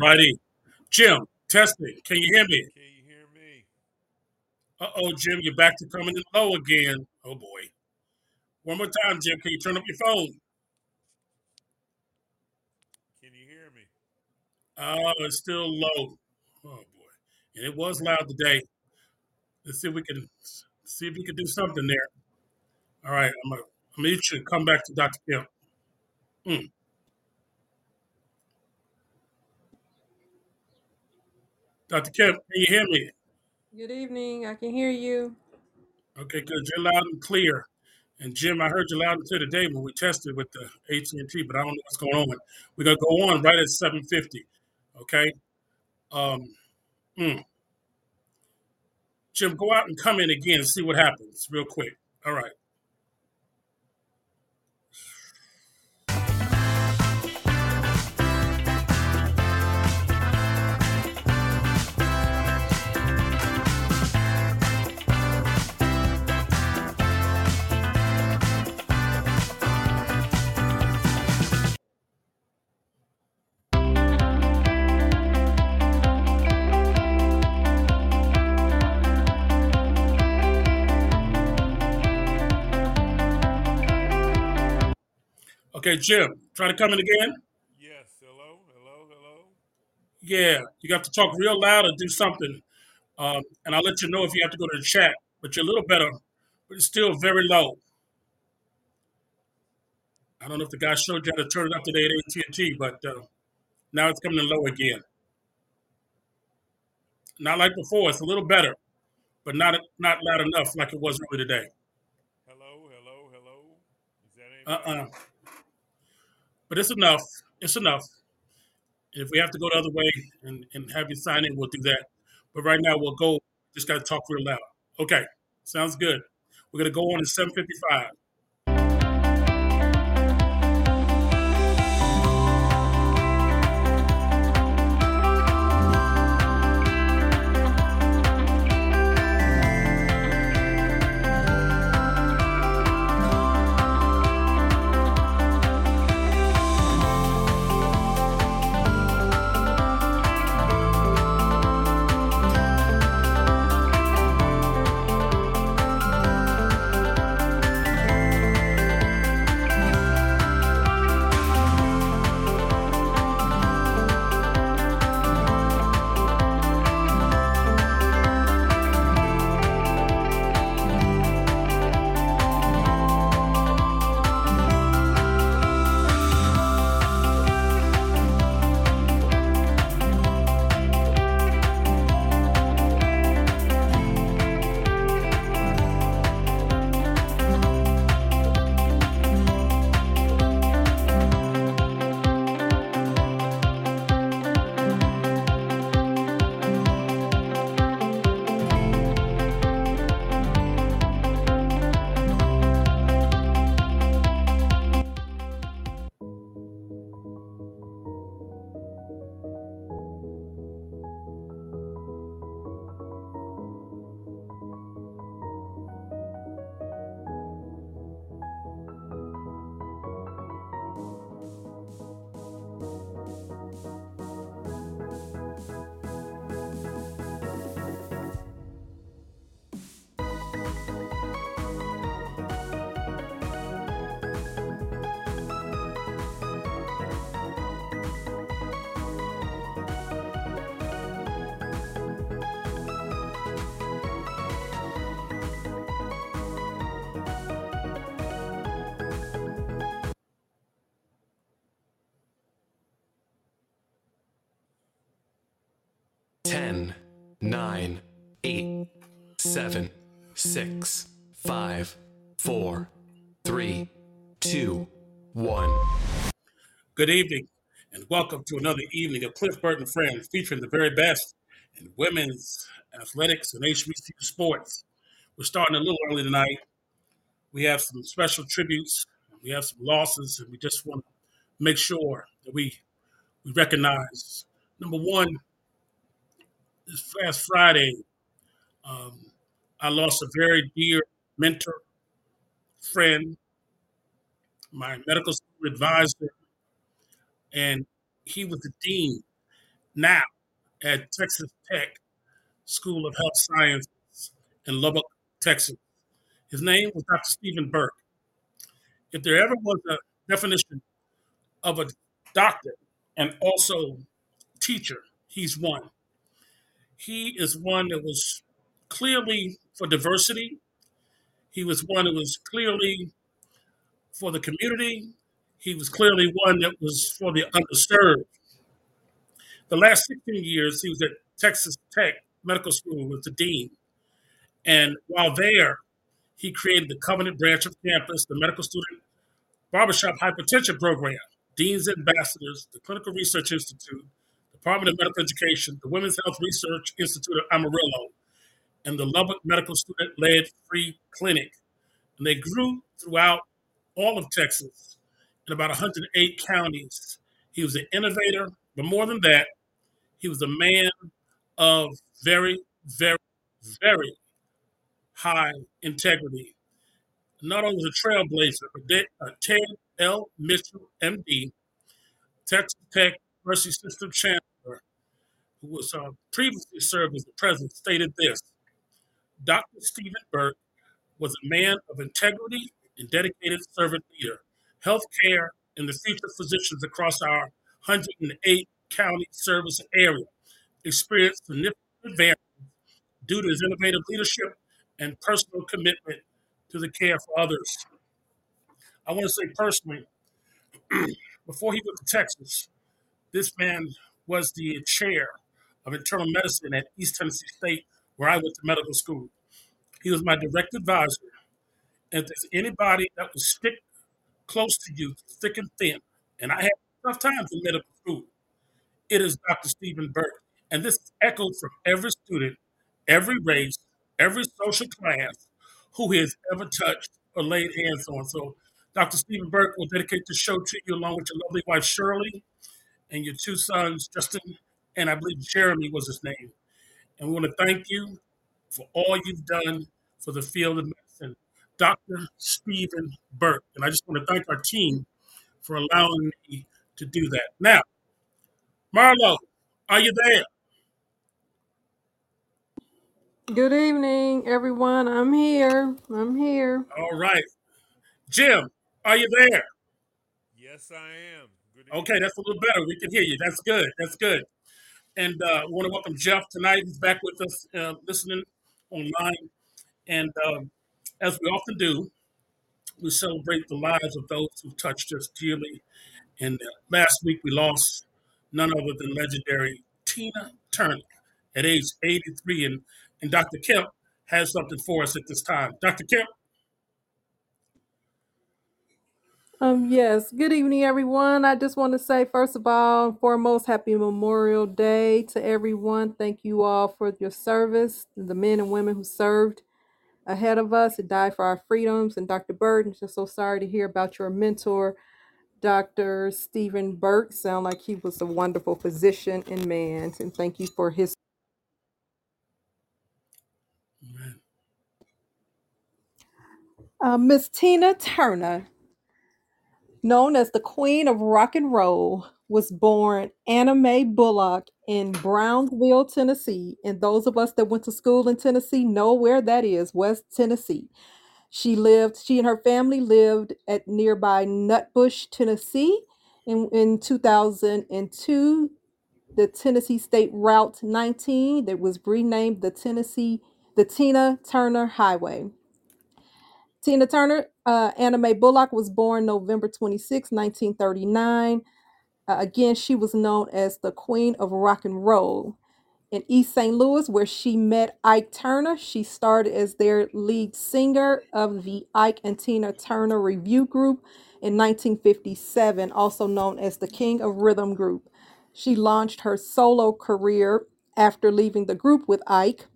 Righty. Jim, testing. Can you hear me? Can you hear me? Uh oh, Jim, you're back to coming in low again. Oh boy. One more time, Jim. Can you turn up your phone? Can you hear me? Oh, it's still low. Oh boy. And it was loud today. Let's see if we can see if we can do something there. All right, I'm gonna I'm gonna need you come back to Dr. Kemp. Mm. Dr. Kemp, can you hear me? Good evening. I can hear you. Okay, good. You're loud and clear. And Jim, I heard you loud and clear today when we tested with the AT&T, but I don't know what's going on. We're gonna go on right at 7:50. Okay. Um, mm. Jim, go out and come in again and see what happens real quick. All right. Okay, Jim, try to come in again. Yes. Hello. Hello. Hello. Yeah, you have to talk real loud or do something. Um, and I'll let you know if you have to go to the chat. But you're a little better, but it's still very low. I don't know if the guy showed you how to turn it up today at AT&T, but uh, now it's coming in low again. Not like before. It's a little better, but not not loud enough like it was earlier today. Hello. Hello. Hello. Is that? Uh-uh. But it's enough. It's enough. If we have to go the other way and, and have you sign in, we'll do that. But right now, we'll go. Just got to talk real loud. Okay. Sounds good. We're going to go on at 755. Ten, nine, eight, seven, six, five, four, three, two, one. Good evening, and welcome to another evening of Cliff Burt and Friends featuring the very best in women's athletics and HBCU sports. We're starting a little early tonight. We have some special tributes, we have some losses, and we just want to make sure that we we recognize number one, this last Friday, um, I lost a very dear mentor, friend, my medical school advisor, and he was the dean now at Texas Tech School of Health Sciences in Lubbock, Texas. His name was Dr. Steven Berk. If there ever was a definition of a doctor and also teacher, he's one. He is one that was clearly for diversity. He was one that was clearly for the community. He was clearly one that was for the underserved. The last 16 years, he was at Texas Tech Medical School with the dean. And while there, he created the Covenant branch of campus, the Medical Student Barbershop Hypertension Program, Dean's Ambassadors, the Clinical Research Institute, Department of Medical Education, the Women's Health Research Institute of Amarillo, and the Lubbock Medical Student Led Free Clinic. And they grew throughout all of Texas in about 108 counties. He was an innovator, but more than that, he was a man of very, very, very high integrity. Not only was a trailblazer, but uh, Tedd L. Mitchell, MD, Texas Tech Mercy System Chancellor, who was uh, previously served as the president, stated this Dr. Steven Berk was a man of integrity and dedicated servant leader. Healthcare and the future physicians across our 108 county service area experienced significant advances due to his innovative leadership and personal commitment to the care for others. I want to say personally, before he went to Texas, this man was the chair of internal medicine at East Tennessee State, where I went to medical school. He was my direct advisor. And if there's anybody that would stick close to you, thick and thin, and I had tough times in medical school, it is Dr. Steven Berk. And this is echoed from every student, every race, every social class who he has ever touched or laid hands on. So Dr. Steven Berk will dedicate the show to you along with your lovely wife Shirley and your two sons, Justin and I believe Jeremy was his name. And we want to thank you for all you've done for the field of medicine. Dr. Steven Berk. And I just want to thank our team for allowing me to do that. Now, Marlo, are you there? Good evening, everyone. I'm here. I'm here. All right. Jim, are you there? Yes, I am. Okay, that's a little better. We can hear you. That's good. That's good. And uh, we want to welcome Jeff tonight. He's back with us, uh, listening online. And um, as we often do, we celebrate the lives of those who touched us dearly. And uh, last week we lost none other than legendary Tina Turner at age 83. And, and Dr. Kemp has something for us at this time. Dr. Kemp, Um, yes. Good evening, everyone. I just want to say, first of all, foremost, happy Memorial Day to everyone. Thank you all for your service, the men and women who served ahead of us and died for our freedoms. And Dr. Burt, I'm just so sorry to hear about your mentor, Dr. Steven Berk. Sound like he was a wonderful physician and man. And thank you for his uh, Miss Tina Turner. Known as the Queen of Rock and Roll, was born Anna Mae Bullock in Brownsville, Tennessee. And those of us that went to school in Tennessee know where that is, West Tennessee. She lived, she and her family lived at nearby Nutbush, Tennessee. In, in 2002, the Tennessee State Route 19 that was renamed the Tennessee, the Tina Turner Highway. Tina Turner, uh, Anna Mae Bullock, was born November 26, 1939. Uh, again, she was known as the Queen of Rock and Roll. In East St. Louis, where she met Ike Turner, she started as their lead singer of the Ike and Tina Turner Revue Group in 1957, also known as the King of Rhythm Group. She launched her solo career after leaving the group with Ike.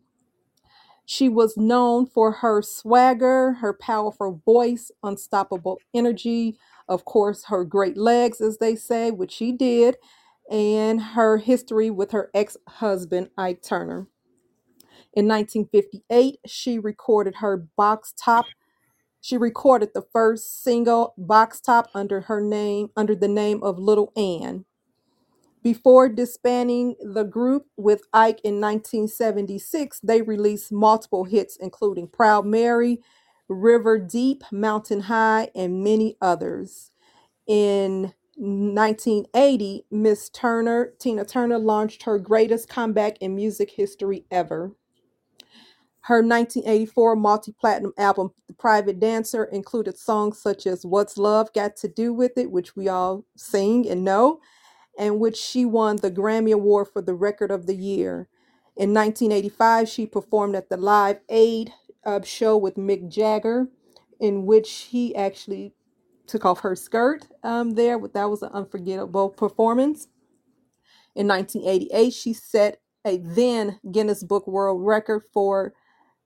She was known for her swagger, her powerful voice, unstoppable energy, of course, her great legs, as they say, which she did, and her history with her ex husband, Ike Turner. In 1958, she recorded her box top. She recorded the first single box top under her name, under the name of Little Ann. Before disbanding the group with Ike in 1976, they released multiple hits, including Proud Mary, River Deep, Mountain High, and many others. In 1980, Miss Turner, Tina Turner, launched her greatest comeback in music history ever. Her 1984 multi platinum album, The Private Dancer, included songs such as What's Love Got to Do with It, which we all sing and know, and which she won the Grammy Award for the Record of the Year. In 1985, she performed at the Live Aid uh, show with Mick Jagger, in which he actually took off her skirt um, there. That was an unforgettable performance. In 1988, she set a then Guinness Book World Record for,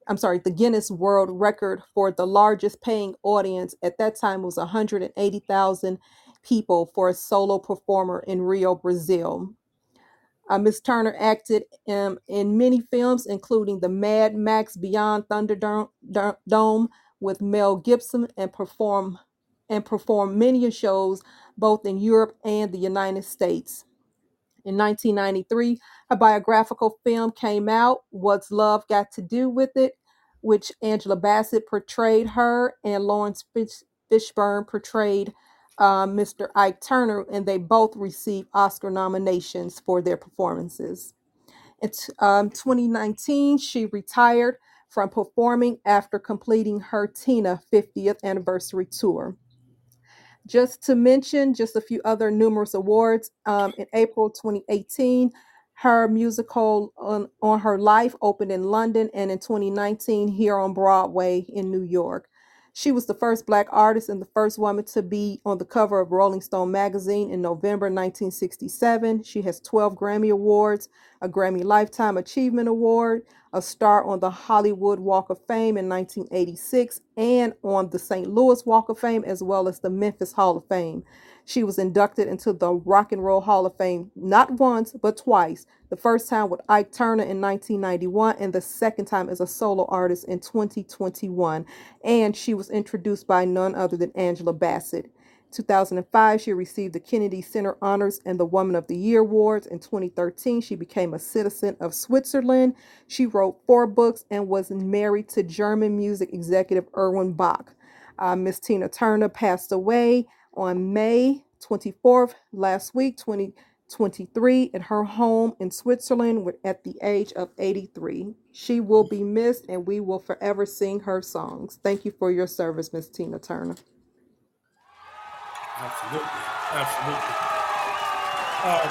I'm sorry, the Guinness World Record for the largest paying audience. At that time, was 180,000 people for a solo performer in Rio, Brazil. Uh, Miss Turner acted in many films, including the Mad Max Beyond Thunderdome Dome with Mel Gibson, and performed and performed many shows both in Europe and the United States. In 1993, a biographical film came out, What's Love Got to Do with It, which Angela Bassett portrayed her and Laurence Fish- Fishburne portrayed uh, Mr. Ike Turner, and they both received Oscar nominations for their performances. In t- um, 2019, she retired from performing after completing her Tina 50th anniversary tour. Just to mention just a few other numerous awards, um, in April 2018, her musical on, on Her Life opened in London and in 2019 here on Broadway in New York. She was the first Black artist and the first woman to be on the cover of Rolling Stone magazine in November 1967. She has 12 Grammy Awards, a Grammy Lifetime Achievement Award, a star on the Hollywood Walk of Fame in 1986, and on the St. Louis Walk of Fame, as well as the Memphis Hall of Fame. She was inducted into the Rock and Roll Hall of Fame not once, but twice. The first time with Ike Turner in 1991, and the second time as a solo artist in 2021. And she was introduced by none other than Angela Bassett. 2005, she received the Kennedy Center Honors and the Woman of the Year Awards. In 2013, she became a citizen of Switzerland. She wrote four books and was married to German music executive Erwin Bach. Uh, Miss Tina Turner passed away on May 24th, last week, 2023, at her home in Switzerland at the age of 83. She will be missed and we will forever sing her songs. Thank you for your service, Miss Tina Turner. Absolutely. Absolutely. Um,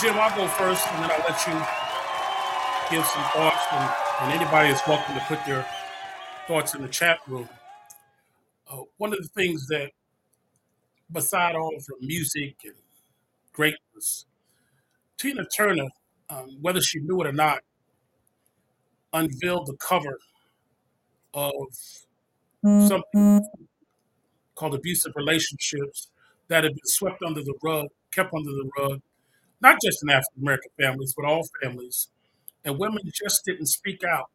Jim, I'll go first and then I'll let you give some thoughts. And, and anybody is welcome to put their thoughts in the chat room. One of the things that, beside all of her music and greatness, Tina Turner, um, whether she knew it or not, unveiled the cover of something called abusive relationships that had been swept under the rug, kept under the rug, not just in African American families, but all families. And women just didn't speak out.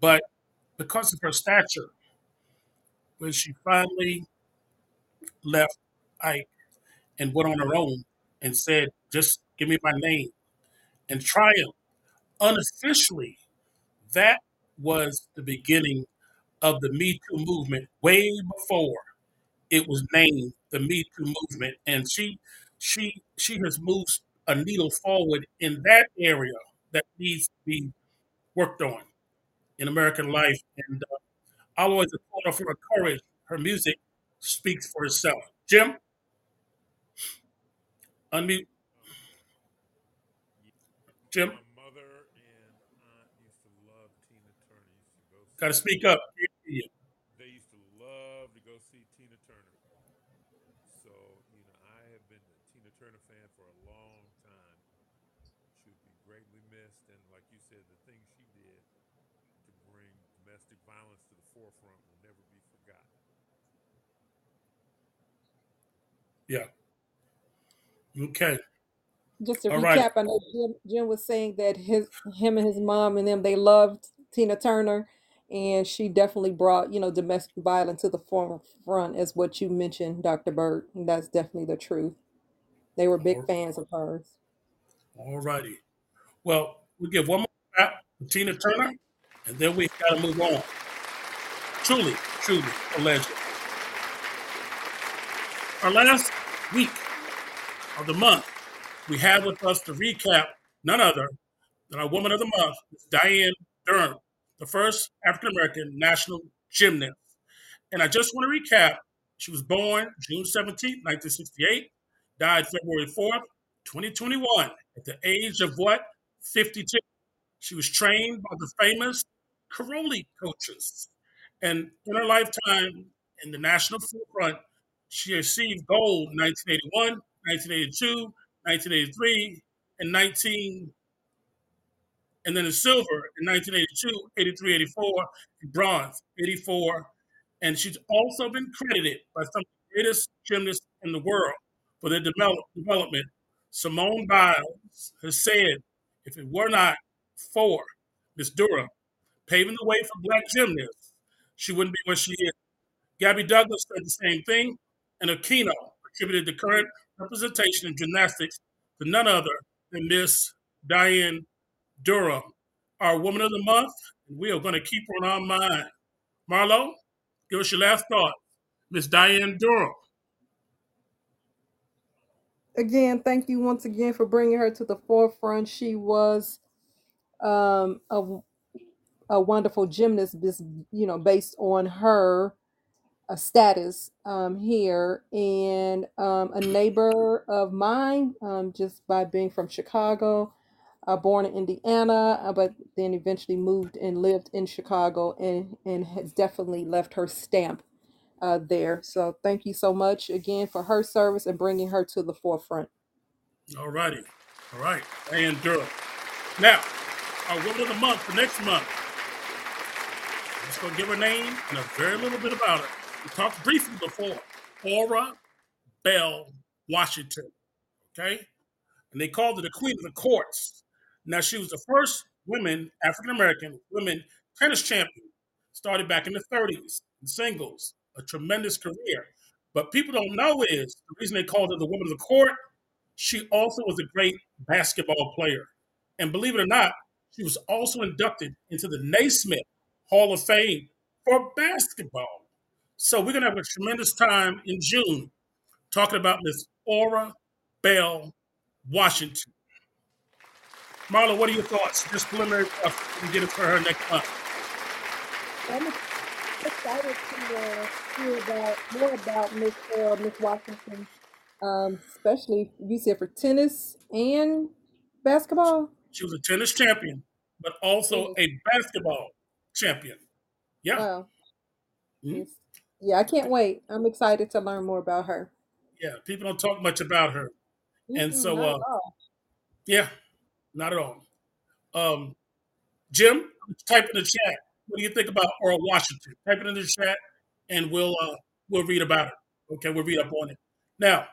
But because of her stature, when she finally left Ike and went on her own and said, just give me my name. And triumph unofficially, that was the beginning of the Me Too movement. Way before it was named the Me Too movement, and she she she has moved a needle forward in that area that needs to be worked on in American life. And uh, always applaud her for her courage. Her music speaks for itself. Jim, unmute. Jim, My mother and aunt used to love Tina Turner. Used to go see. got to speak up. They used to love to go see Tina Turner. So you know, I have been a Tina Turner fan for a long time. She would be greatly missed, and like you said, the things she did to bring domestic violence to the forefront will never be forgotten. Yeah. Okay. Just to All right. recap, I know Jim, Jim was saying that his him and his mom and them they loved Tina Turner, and she definitely brought you know domestic violence to the forefront, as what you mentioned, Dr. Burt. And that's definitely the truth. They were big All- fans of hers. All righty. Well, we give one more clap to Tina Turner, and then we got to move on. Truly, truly a legend. Our last week of the month, we have with us to recap none other than our Woman of the Month, Dianne Durham, the first African American national gymnast. And I just want to recap she was born June 17, 1968, died February 4th, 2021, at the age of what? 52. She was trained by the famous Karolyi coaches. And in her lifetime in the national forefront, she received gold in 1981, 1982, 1983, and 19, and then in silver in 1982, 83, 84, and bronze 84. And she's also been credited by some of the greatest gymnasts in the world for their develop, development. Simone Biles has said, if it were not for Miss Durham paving the way for black gymnasts, she wouldn't be where she is. Gabby Douglas said the same thing, and Aquino attributed the current representation in gymnastics to none other than Miss Dianne Durham, our Woman of the Month, and we are going to keep her on our mind. Marlo, give us your last thought. Miss Dianne Durham. Again, thank you once again for bringing her to the forefront. She was um, a, a wonderful gymnast, you know, based on her uh, status um, here, and um, a neighbor of mine, um, just by being from Chicago, uh, born in Indiana, uh, but then eventually moved and lived in Chicago, and and has definitely left her stamp uh, there. So thank you so much again for her service and bringing her to the forefront. All righty. All right. Dianne Durham. Now, our Woman of the Month for next month. I'm just going to give her name and a very little bit about her. We talked briefly before. Ora Bell Washington. Okay? And they called her the Queen of the Courts. Now, she was the first women, African American women tennis champion. Started back in the 30s in singles. A tremendous career. But people don't know is the reason they called her the Woman of the Court, she also was a great basketball player. And believe it or not, she was also inducted into the Naismith Hall of Fame for basketball. So we're going to have a tremendous time in June talking about Miss Ora Bell Washington. Marla, what are your thoughts? Just preliminary stuff we get it for her next month. I'm excited to uh, hear about more about Miss uh, Miss Washington, um, especially you said for tennis and basketball. She was a tennis champion, but also a basketball champion. Yeah. Wow. Mhm. Yeah, I can't wait. I'm excited to learn more about her. Yeah. People don't talk much about her. And Mm-mm, so, uh, yeah, not at all. Um, Jim, type in the chat. What do you think about Earl Washington? Type it in the chat, and we'll uh, we'll read about it. Okay, we'll read up on it. Now,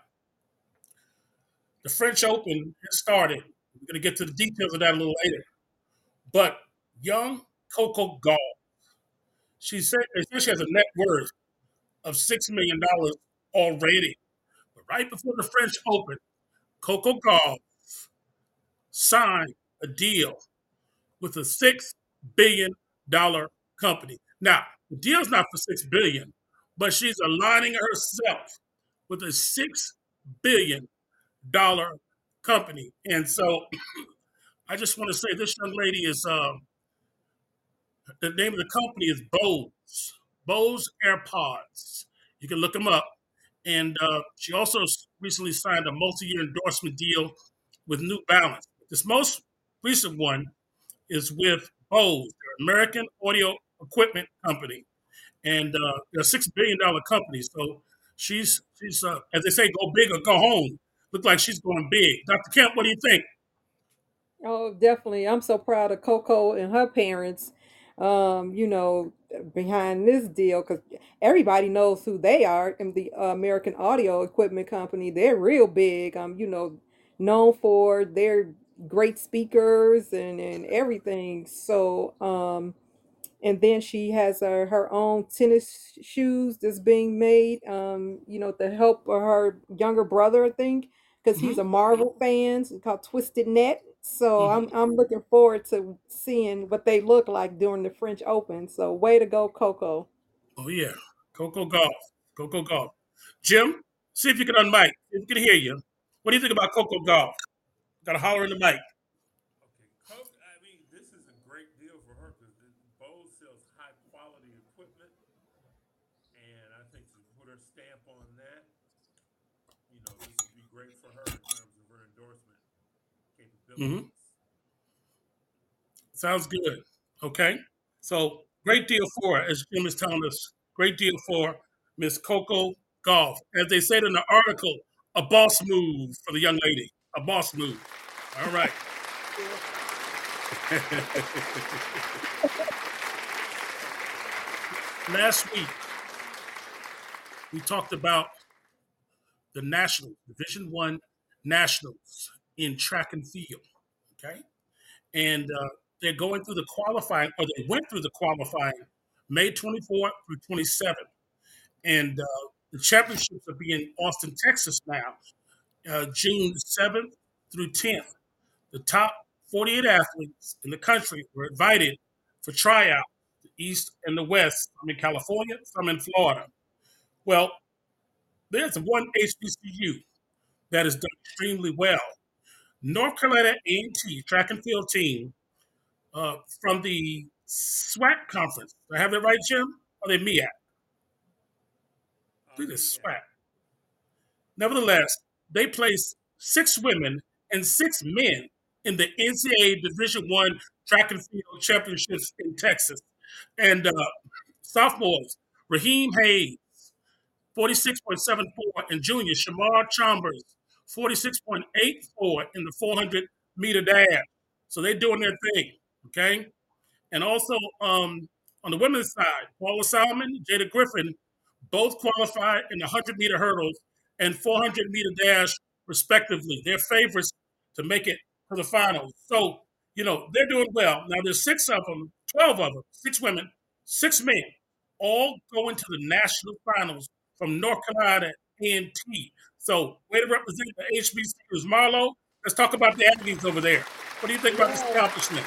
the French Open has started. We're going to get to the details of that a little later. But young Coco Gauff, she said she has a net worth of six million dollars already. But right before the French Open, Coco Gauff signed a deal with a six billion dollar company. Now, the deal's not for six billion, but she's aligning herself with a six billion dollar company. And so I just want to say this young lady is um, the name of the company is Bose, Bose AirPods. You can look them up. And uh, she also recently signed a multi-year endorsement deal with New Balance. This most recent one is with Bose, their American audio equipment company, and uh, they're a six billion dollar company. So she's she's uh, as they say, go big or go home. Look like she's going big. Dr. Kemp, what do you think? Oh, definitely. I'm so proud of Coco and her parents, um, you know, behind this deal because everybody knows who they are and the uh, American Audio Equipment Company. They're real big, um, you know, known for their great speakers and, and everything. So, um, and then she has uh, her own tennis shoes that's being made, um, you know, to help her younger brother, I think. because he's Mhm. a Marvel fan. It's called Twisted Net. So Mhm. I'm I'm looking forward to seeing what they look like during the French Open. So way to go, Coco. Oh yeah, Coco Gauff, Coco Gauff. Jim, see if you can unmic. If we can hear you. What do you think about Coco Gauff? Got to holler in the mic. Okay, Coke. I mean, this is a great deal for her because Bose sells high quality equipment, and I think to put her stamp on that, you know, this would be great for her in terms of her endorsement capabilities. Sounds good. Okay. So great deal for as Jim is telling us. Great deal for Miss Coco Gauff. As they said in the article, a boss move for the young lady. A boss move. All right. Last week, we talked about the national Division One nationals in track and field. Okay, and uh, they're going through the qualifying, or they went through the qualifying May 24th through 27th, and uh, the championships will be in Austin, Texas now, uh, June 7th through 10th. The top 48 athletes in the country were invited for tryout, the East and the West, some in California, some in Florida. Well, there's one HBCU that has done extremely well. North Carolina A&T track and field team uh, from the SWAC conference. Do I have that right, Jim? Or they MEAC? I think it's Uh, SWAC. Nevertheless, they placed six women and six men in the NCAA Division One track and field championships in Texas. And uh, sophomores, Raheem Hayes, 46.74, and junior Shamar Chambers, 46.84 in the 400 meter dash. So they're doing their thing, okay? And also um, on the women's side, Paula Salmon, Jada Griffin, both qualified in the 100 meter hurdles and 400 meter dash, respectively. They're favorites to make it to the finals. So, you know, they're doing well. Now, there's six of them, 12 of them, six women, six men, all going to the national finals from North Carolina A&T. So, way to represent the HBCUs. Marlo, let's talk about the Aggies over there. What do you think about this accomplishment?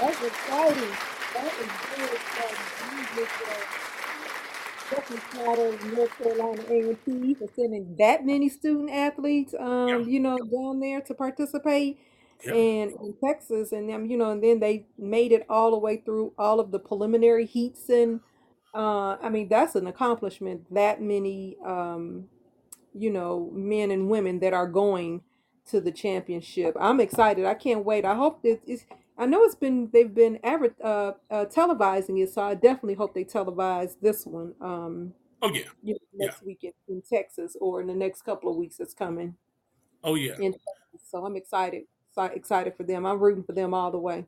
That's exciting. That is very exciting. You just, definitely proud of North Carolina A&T for sending that many student athletes, um, Yeah. you know, down there to participate. Yeah. And in Texas, and them, you know, and then they made it all the way through all of the preliminary heats, and uh, I mean, that's an accomplishment. That many, um, you know, men and women that are going to the championship. I'm excited. I can't wait. I hope that it's. I know it's been they've been adver- uh, uh, televising it, so I definitely hope they televise this one. Um, Oh, yeah. you know, next week in, in Texas or in the next couple of weeks that's coming Oh, yeah. in Texas. So I'm excited. So excited for them. I'm rooting for them all the way.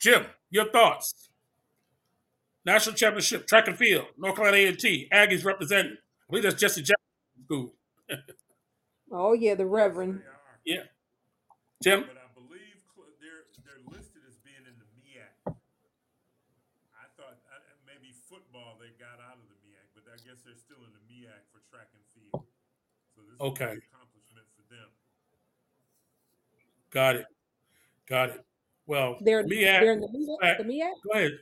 Jim, your thoughts? National championship, track and field, North Carolina A&T, Aggies representing. I believe that's Jesse Jackson School. Oh yeah, the Reverend. Yeah. Jim? But I believe they're they're listed as being in the MEAC. I thought I, maybe football they got out of the MEAC, but I guess they're still in the MEAC for track and field. So this Okay. is an accomplishment for them. Got it. Got it. Well, They're MEAC, they're in the MEAC. The MEAC. Go ahead.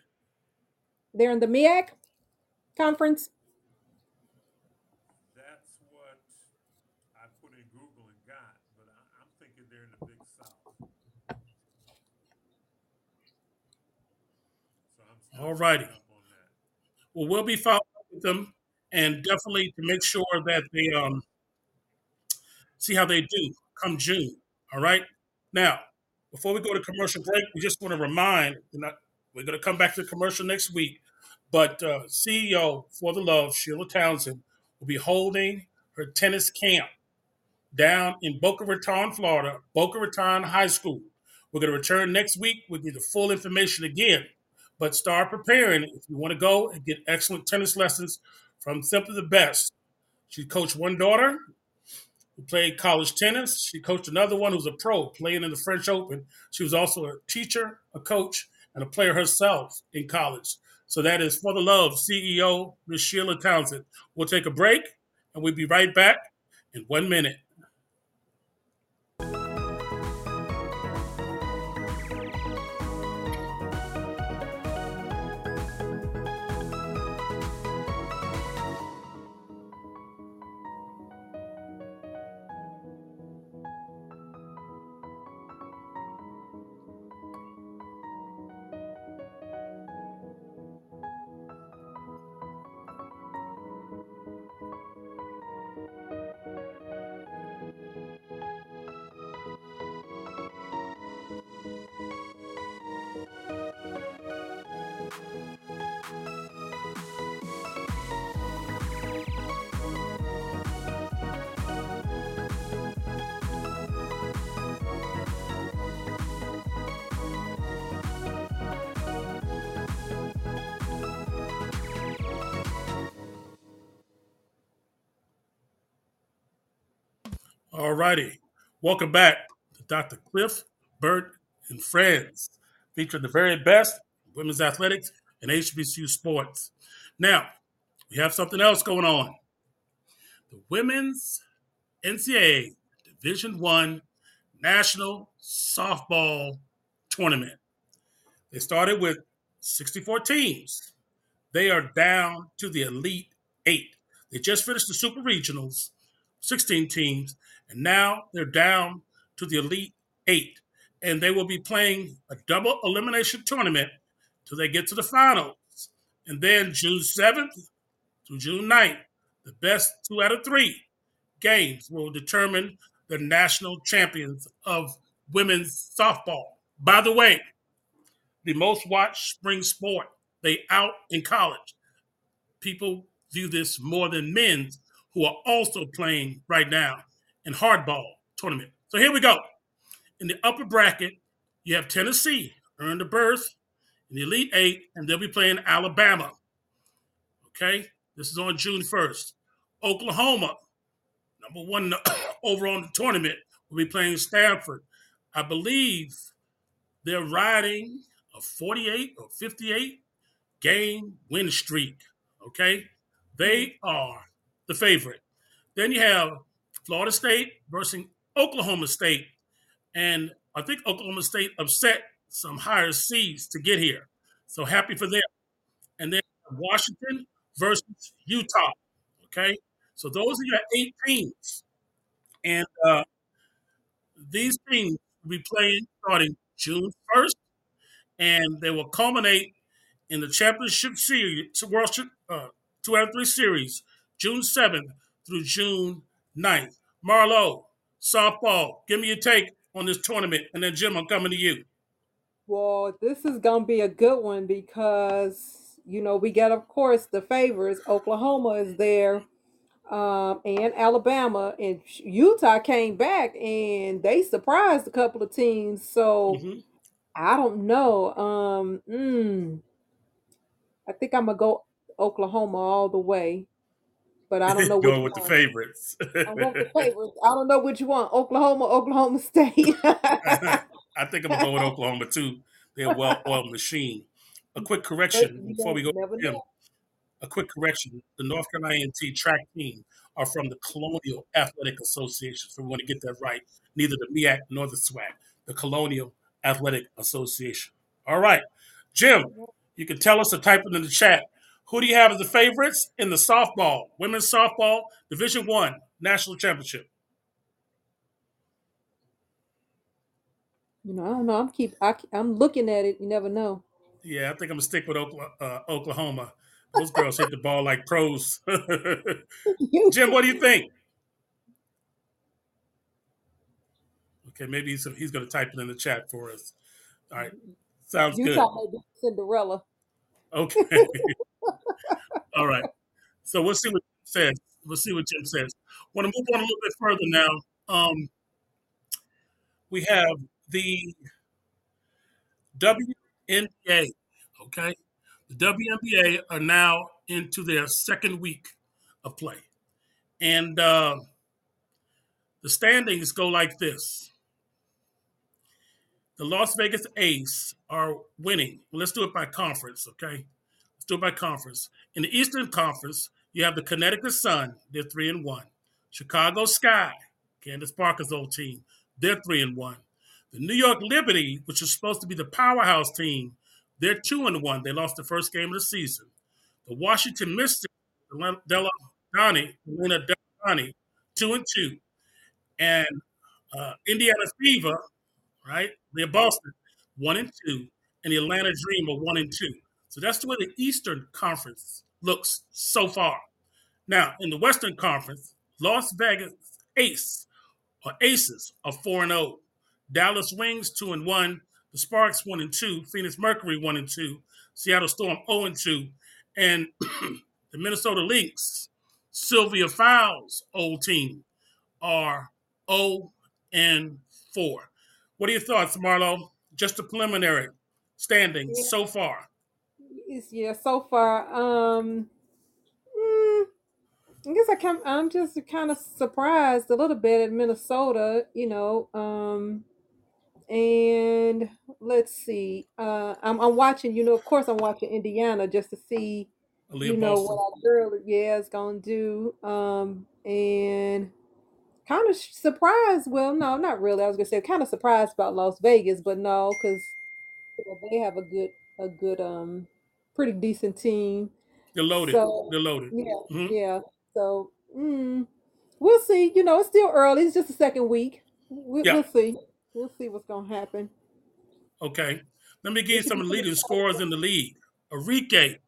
They're in the MIAC conference. That's what I put in Google and got, but I, I'm thinking they're in the Big South. So I'm, All righty. up on that. Well, we'll be following up with them and definitely to make sure that they um, see how they do come June. All right. Now, before we go to commercial break, we just want to remind we're, not, we're going to come back to the commercial next week, but uh, CEO for the Love, Sheila Townsend, will be holding her tennis camp down in Boca Raton, Florida, Boca Raton High School. We're going to return next week with you the full information again, but start preparing if you want to go and get excellent tennis lessons from Simply the Best. She coached one daughter who played college tennis. She coached another one who's a pro playing in the French Open. She was also a teacher, a coach, and a player herself in college. So that is For the Love CEO, Ms. Sheila Townsend. We'll take a break and we'll be right back in one minute. Righty. Welcome back to Dr. Cliff Burt and Friends, featuring the very best women's athletics and HBCU sports. Now, we have something else going on. The women's NCAA Division One National Softball Tournament. They started with 64 teams. They are down to the Elite Eight. They just finished the Super Regionals, 16 teams, and now they're down to the Elite Eight. And they will be playing a double elimination tournament till they get to the finals. And then June 7th through June 9th, the best two out of three games will determine the national champions of women's softball. By the way, the most watched spring sport they out in college. People view this more than men's who are also playing right now in hardball tournament. So here we go. In the upper bracket, you have Tennessee earned a berth in the Elite Eight, and they'll be playing Alabama. Okay, this is on June 1st. Oklahoma, number one overall in the tournament, will be playing Stanford. I believe they're riding a 48 or 58 game win streak. Okay, they are the favorite. Then you have Florida State versus Oklahoma State. And I think Oklahoma State upset some higher seeds to get here. So happy for them. And then Washington versus Utah. Okay. So those are your eight teams. And uh, these teams will be playing starting June 1st. And they will culminate in the championship series, World uh, two out of three series, June 7th through June 9th. Marlo, softball, give me your take on this tournament. And then, Jim, I'm coming to you. Well, this is going to be a good one because, you know, we got, of course, the favorites. Oklahoma is there um, and Alabama. And Utah came back and they surprised a couple of teams. So Mm-hmm. I don't know. Um, mm, I think I'm going to go Oklahoma all the way. But I don't know which Going with the favorites. I want the favorites. I don't know what you want. Oklahoma, Oklahoma State. I think I'm going to go with Oklahoma, too. They're a well oiled machine. A quick correction before we go to Jim. a quick correction. The North Carolina A&T track team are from the Colonial Athletic Association, so we want to get that right. Neither the MEAC nor the SWAC, the Colonial Athletic Association. All right, Jim, you can tell us or type it in the chat. Who do you have as the favorites in the softball, women's softball Division One national championship? You know, I don't know. I'm keep. I, I'm looking at it. You never know. Yeah, I think I'm gonna stick with uh, Oklahoma. Those girls hit the ball like pros. Jim, what do you think? Okay, maybe he's, he's to type it in the chat for us. All right, sounds good. Utah Cinderella. Okay. All right. So we'll see what Jim says. We'll see what Jim says. Want to move on a little bit further now. Um, we have the WNBA. Okay, the WNBA are now into their second week of play, and uh, the standings go like this. The Las Vegas Ace are winning. Let's do it by conference, okay? It by conference. In the Eastern Conference, you have the Connecticut Sun. They're three and one. Chicago Sky, Candace Parker's old team. They're three and one. The New York Liberty, which is supposed to be the powerhouse team, they're two and one. They lost the first game of the season. The Washington Mystics, Delle Donne, Elena Donnie, two and two. And uh, Indiana Fever, right? They're Boston, one and two, and the Atlanta Dream are one and two. So that's the way the Eastern Conference looks so far. Now, in the Western Conference, Las Vegas Ace or Aces are four and zero. Dallas Wings two and one. The Sparks one and two. Phoenix Mercury one and two. Seattle Storm zero and two, and the Minnesota Lynx, Sylvia Fowles' old team, are zero and four. What are your thoughts, Marlo? Just a preliminary standing Yeah. so far. Yeah, so far, um, mm, I guess I come, I'm just kind of surprised a little bit at Minnesota, you know. Um, and let's see, uh, I'm, I'm watching, you know, of course, I'm watching Indiana just to see, Aliyah you know, Boston. what our girl, yeah, is gonna do. Um, and kind of surprised. Well, no, not really. I was gonna say kind of surprised about Las Vegas, but no, because they have a good, a good, um, pretty decent team. They're loaded. So They're loaded. yeah, Mhm. yeah. So mm, we'll see. You know, it's still early. It's just the second week. We, Yeah. We'll see. We'll see what's gonna happen. Okay. Let me give you some of the leading scorers in the league. Arike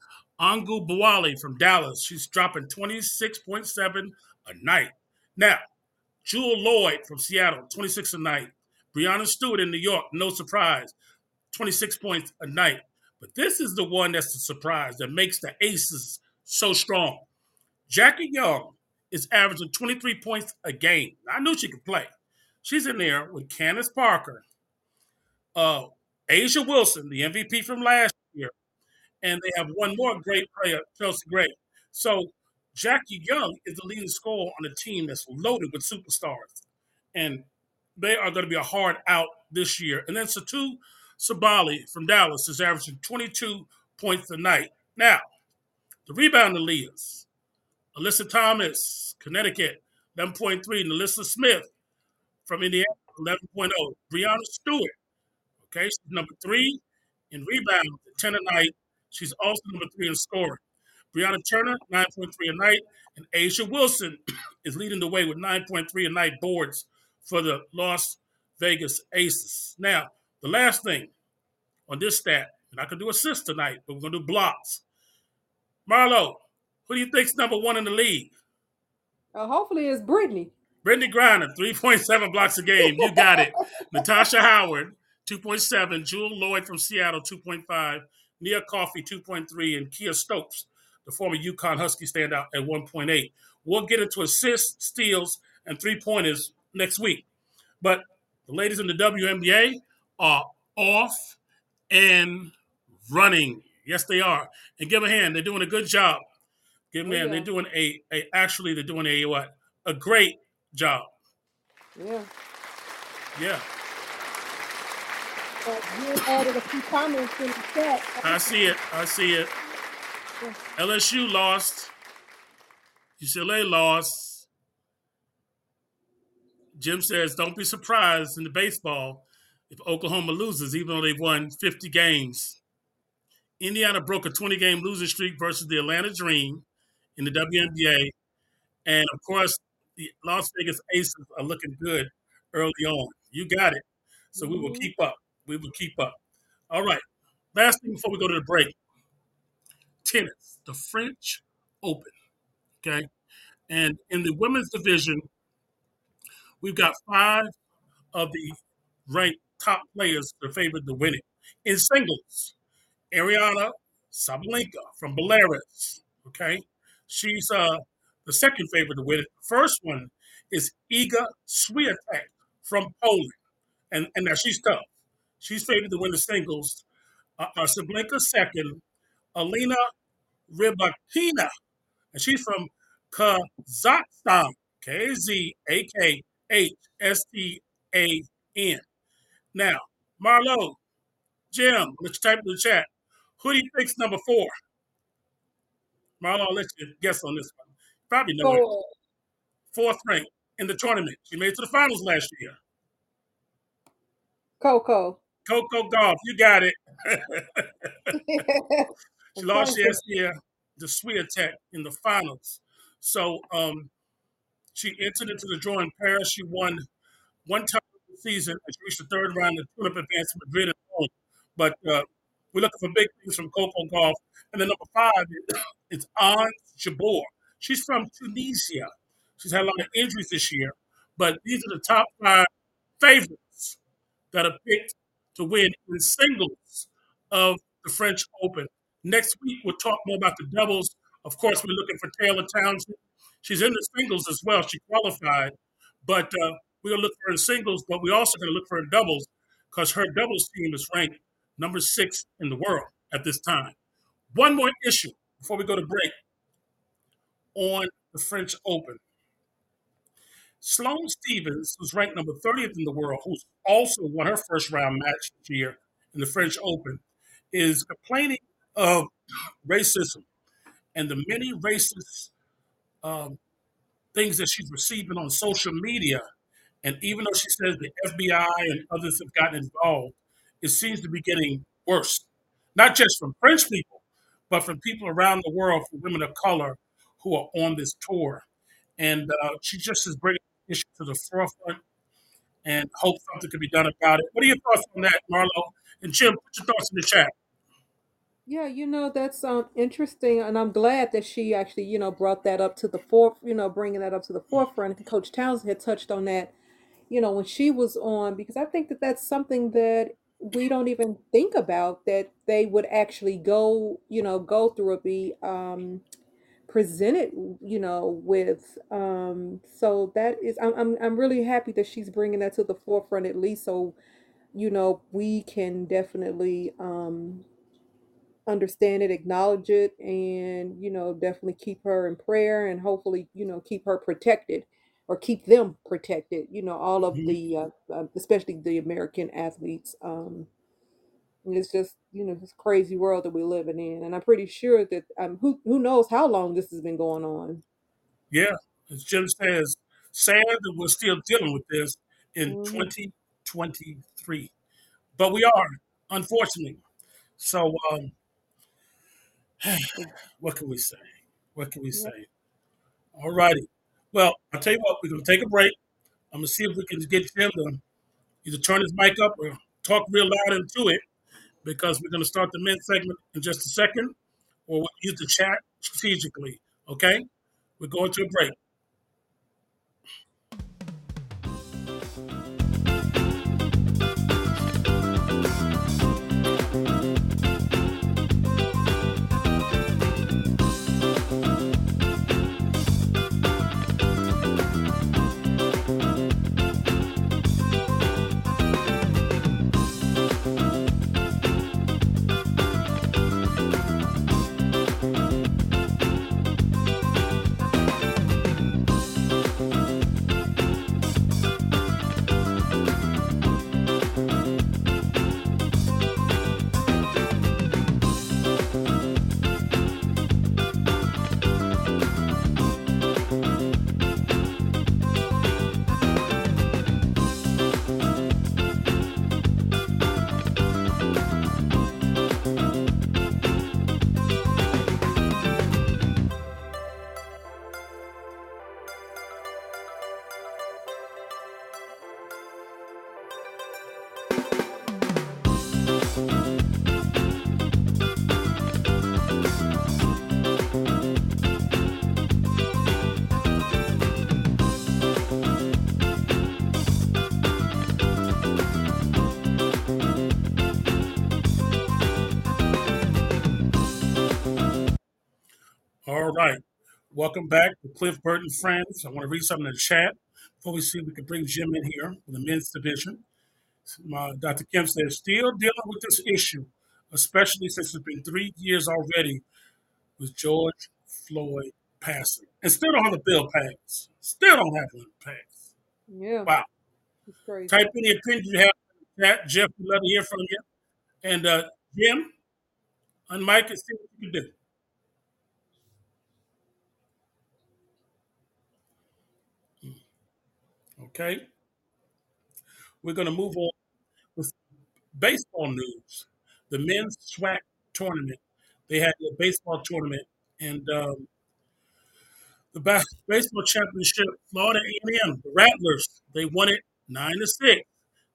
Ogunbowale from Dallas. She's dropping 26.7 a night. Now, Jewell Loyd from Seattle, 26 a night. Breanna Stewart in New York, no surprise, 26 points a night. But this is the one that's the surprise that makes the Aces so strong. Jackie Young is averaging 23 points a game. I knew she could play. She's in there with Candace Parker, uh, A'ja Wilson, the MVP from last year, and they have one more great player, Chelsea Gray. So Jackie Young is the leading scorer on a team that's loaded with superstars, and they are going to be a hard out this year. And then Satou Sabally from Dallas is averaging 22 points a night. Now, the rebounding leaders, Alyssa Thomas, Connecticut, 11.3, and Alyssa Smith from Indiana, 11.0. Breanna Stewart, okay, she's number three in rebounds, 10 a night. She's also number three in scoring. Brianna Turner, 9.3 a night, and A'ja Wilson is leading the way with 9.3 a night boards for the Las Vegas Aces. Now, the last thing on this stat, and I could do assists tonight, but we're going to do blocks. Marlo, who do you think's number one in the league? Uh, hopefully, it's Brittney. Brittney Griner, 3.7 blocks a game. You got it. Natasha Howard, 2.7. Jewell Loyd from Seattle, 2.5. Nia Coffey, 2.3. And Kiah Stokes, the former UConn Husky standout, at 1.8. We'll get into assists, steals, and three pointers next week. But the ladies in the WNBA are off and running. Yes, they are. And give them a hand. They're doing a good job. Give them a Oh, hand. yeah. They're doing a, a actually they're doing a what? A great job. Yeah. Yeah. Uh, you added a few comments in the chat. I see it. I see it. LSU lost. UCLA lost. Jim says, don't be surprised in the baseball if Oklahoma loses, even though they've won 50 games. Indiana broke a 20 game losing streak versus the Atlanta Dream in the WNBA. And of course, the Las Vegas Aces are looking good early on. You got it. So we will Mhm. keep up. We will keep up. All right. Last thing before we go to the break tennis, the French Open. Okay. And in the women's division, we've got five of the ranked top players are favored to win it. In singles, Aryna Sabalenka from Belarus. Okay. She's uh, the second favorite to win it. The first one is Iga Swiatek from Poland. And, and now she's tough. She's favored to win the singles. Uh, uh, second. Alina Rybakina, and she's from Kazakhstan. K Z A K H S T A N. Now, Marlo, Jim, let's type in the chat. Who do you think's number four? Marlo, I'll let you guess on this one. Probably know it. Four. Fourth rank in the tournament. She made it to the finals last year. Coco. Coco Gauff, you got it. She lost last year to Swiatek in the finals. So um, she entered into the draw in Paris. She won one time the season and she reached the third round of the Tulip Advance Madrid at home. But uh, we're looking for big things from Coco Gauff. And then number five is, Ons Jabeur. She's from Tunisia. She's had a lot of injuries this year, but these are the top five favorites that are picked to win in singles of the French Open. Next week, we'll talk more about the doubles. Of course, we're looking for Taylor Townsend. She's in the singles as well. She qualified, but uh, we're going to look for her in singles, but we're also going to look for her in doubles because her doubles team is ranked number six in the world at this time. One more issue before we go to break. On the French Open. Sloane Stevens, who's ranked number 30th in the world, who's also won her first round match this year in the French Open, is complaining of racism and the many racist um, things that she's receiving on social media. And even though she says the FBI and others have gotten involved, it seems to be getting worse. Not just from French people, but from people around the world, from women of color who are on this tour. And uh, she just is bringing the issue to the forefront and hope something can be done about it. What are your thoughts on that, Marlo? And Jim, put your thoughts in the chat. Yeah, you know, that's um interesting, and I'm glad that she actually, you know, brought that up to the fore, you know, bringing that up to the forefront. Coach Townsend had touched on that, you know, when she was on, because I think that that's something that we don't even think about that they would actually go, you know, go through or be um presented, you know, with. Um, so that is, I'm I'm I'm really happy that she's bringing that to the forefront at least, so you know we can definitely um understand it, acknowledge it, and you know, definitely keep her in prayer and hopefully, you know, keep her protected or keep them protected. You know, all of Mhm. the, uh, uh, especially the American athletes. Um, and it's just, you know, this crazy world that we're living in, and I'm pretty sure that um, who who knows how long this has been going on. Yeah, as Jim says, sad that we're still dealing with this in hmm 2023. But we are, unfortunately. So, um, what can we say? What can we say? All righty. Well, I'll tell you what, we're going to take a break. I'm going to see if we can get Jim to either turn his mic up or talk real loud into it because we're going to start the men's segment in just a second or we'll use the chat strategically. Okay? We're going to a break. All right. Welcome back to Cliff Burt and Friends. I want to read something in the chat before we see if we can bring Jim in here for the men's division. My, Dr. Kim says, still dealing with this issue, especially since it's been three years already with George Floyd passing. And still don't have a bill passed. Still don't have one passed. Yeah, Wow. Type any opinion you have in the chat. Jeff, we'd love to hear from you. And uh, Jim, unmic and see what you can do. Okay. We're going to move on with baseball news. The men's SWAC tournament. They had a baseball tournament, and um, the bas- baseball championship, Florida A&M, the Rattlers, they won it nine to six.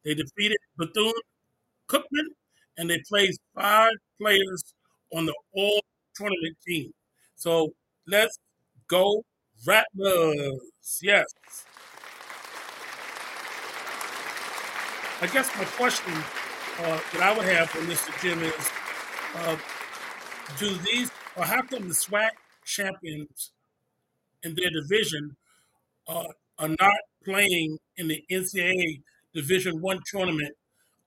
They defeated Bethune Cookman, and they placed five players on the all tournament team. So let's go Rattlers! Yes. I guess my question uh, that I would have for Mr. Jim is, uh, do these, or how come the SWAC champions in their division uh, are not playing in the NCAA Division One tournament?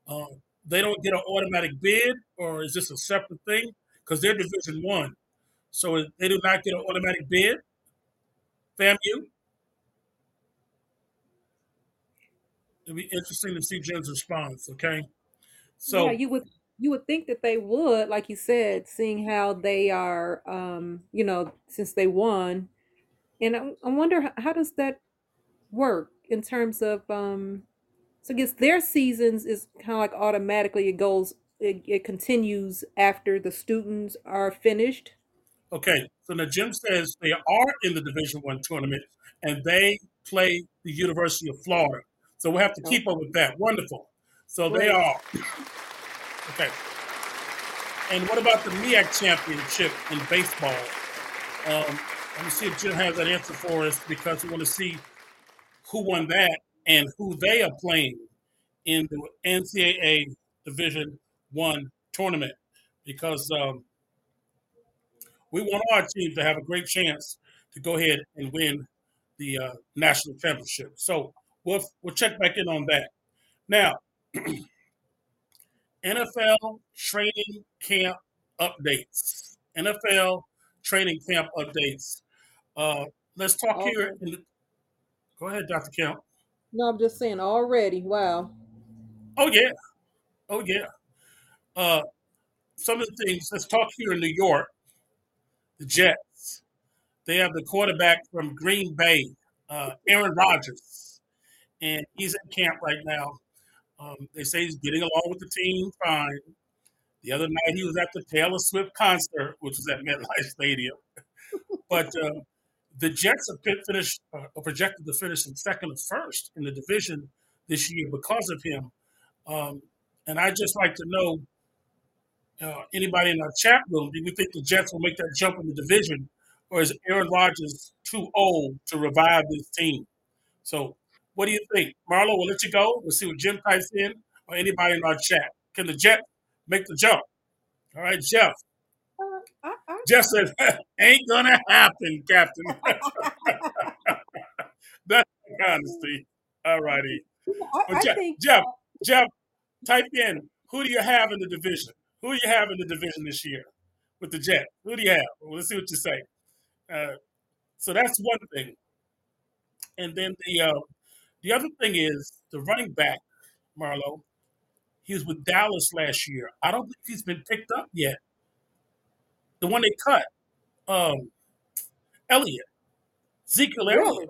Uh, they don't get an automatic bid, or is this a separate thing? Because they're Division One, so they do not get an automatic bid. FAMU. It'll be interesting to see Jim's response. Okay, so Yeah, you would you would think that they would, like you said, seeing how they are, um, you know, since they won. And I, I wonder h- how does that work in terms of, um, so I guess their seasons is kind of like automatically it goes, it, it continues after the students are finished. okay, so now Jim says they are in the Division One tournament and they play the University of Florida. So we'll have to keep up with that. Wonderful. So they are okay. And what about the MEAC championship in baseball? Um, let me see if Jim has that answer for us because we want to see who won that and who they are playing in the NCAA Division One tournament. Because um, we want our team to have a great chance to go ahead and win the uh, national championship. So we'll we'll check back in on that. Now, NFL training camp updates. NFL training camp updates. Uh, let's talk here. In the, go ahead, Dr. Kemp. No, I'm just saying already. Wow. Oh yeah, oh yeah. Uh, some of the things. Let's talk here in New York. The Jets. They have the quarterback from Green Bay, uh, Aaron Rodgers, and he's in camp right now. Um, they say he's getting along with the team fine. The other night he was at the Taylor Swift concert, which was at MetLife Stadium. But uh, the Jets are finished, uh, are projected to finish in second or first in the division this year because of him. Um, and I just like to know uh, anybody in our chat room, do we think the Jets will make that jump in the division, or is Aaron Rodgers too old to revive this team? So, what do you think, Marlo? We'll let you go. We'll see what Jim types in, or anybody in our chat. Can the Jet make the jump? All right, Jeff. Uh, I, I, Jeff said, "Ain't gonna happen, Captain." That's honesty. All righty. Jeff, think Jeff, Jeff, type in who do you have in the division? Who do you have in the division this year with the Jet? Who do you have? Well, let's see what you say. Uh, so that's one thing. And then the uh, the other thing is the running back, Marlo. He was with Dallas last year. I don't think he's been picked up yet. The one they cut, um, Elliott, Ezekiel Elliott. really.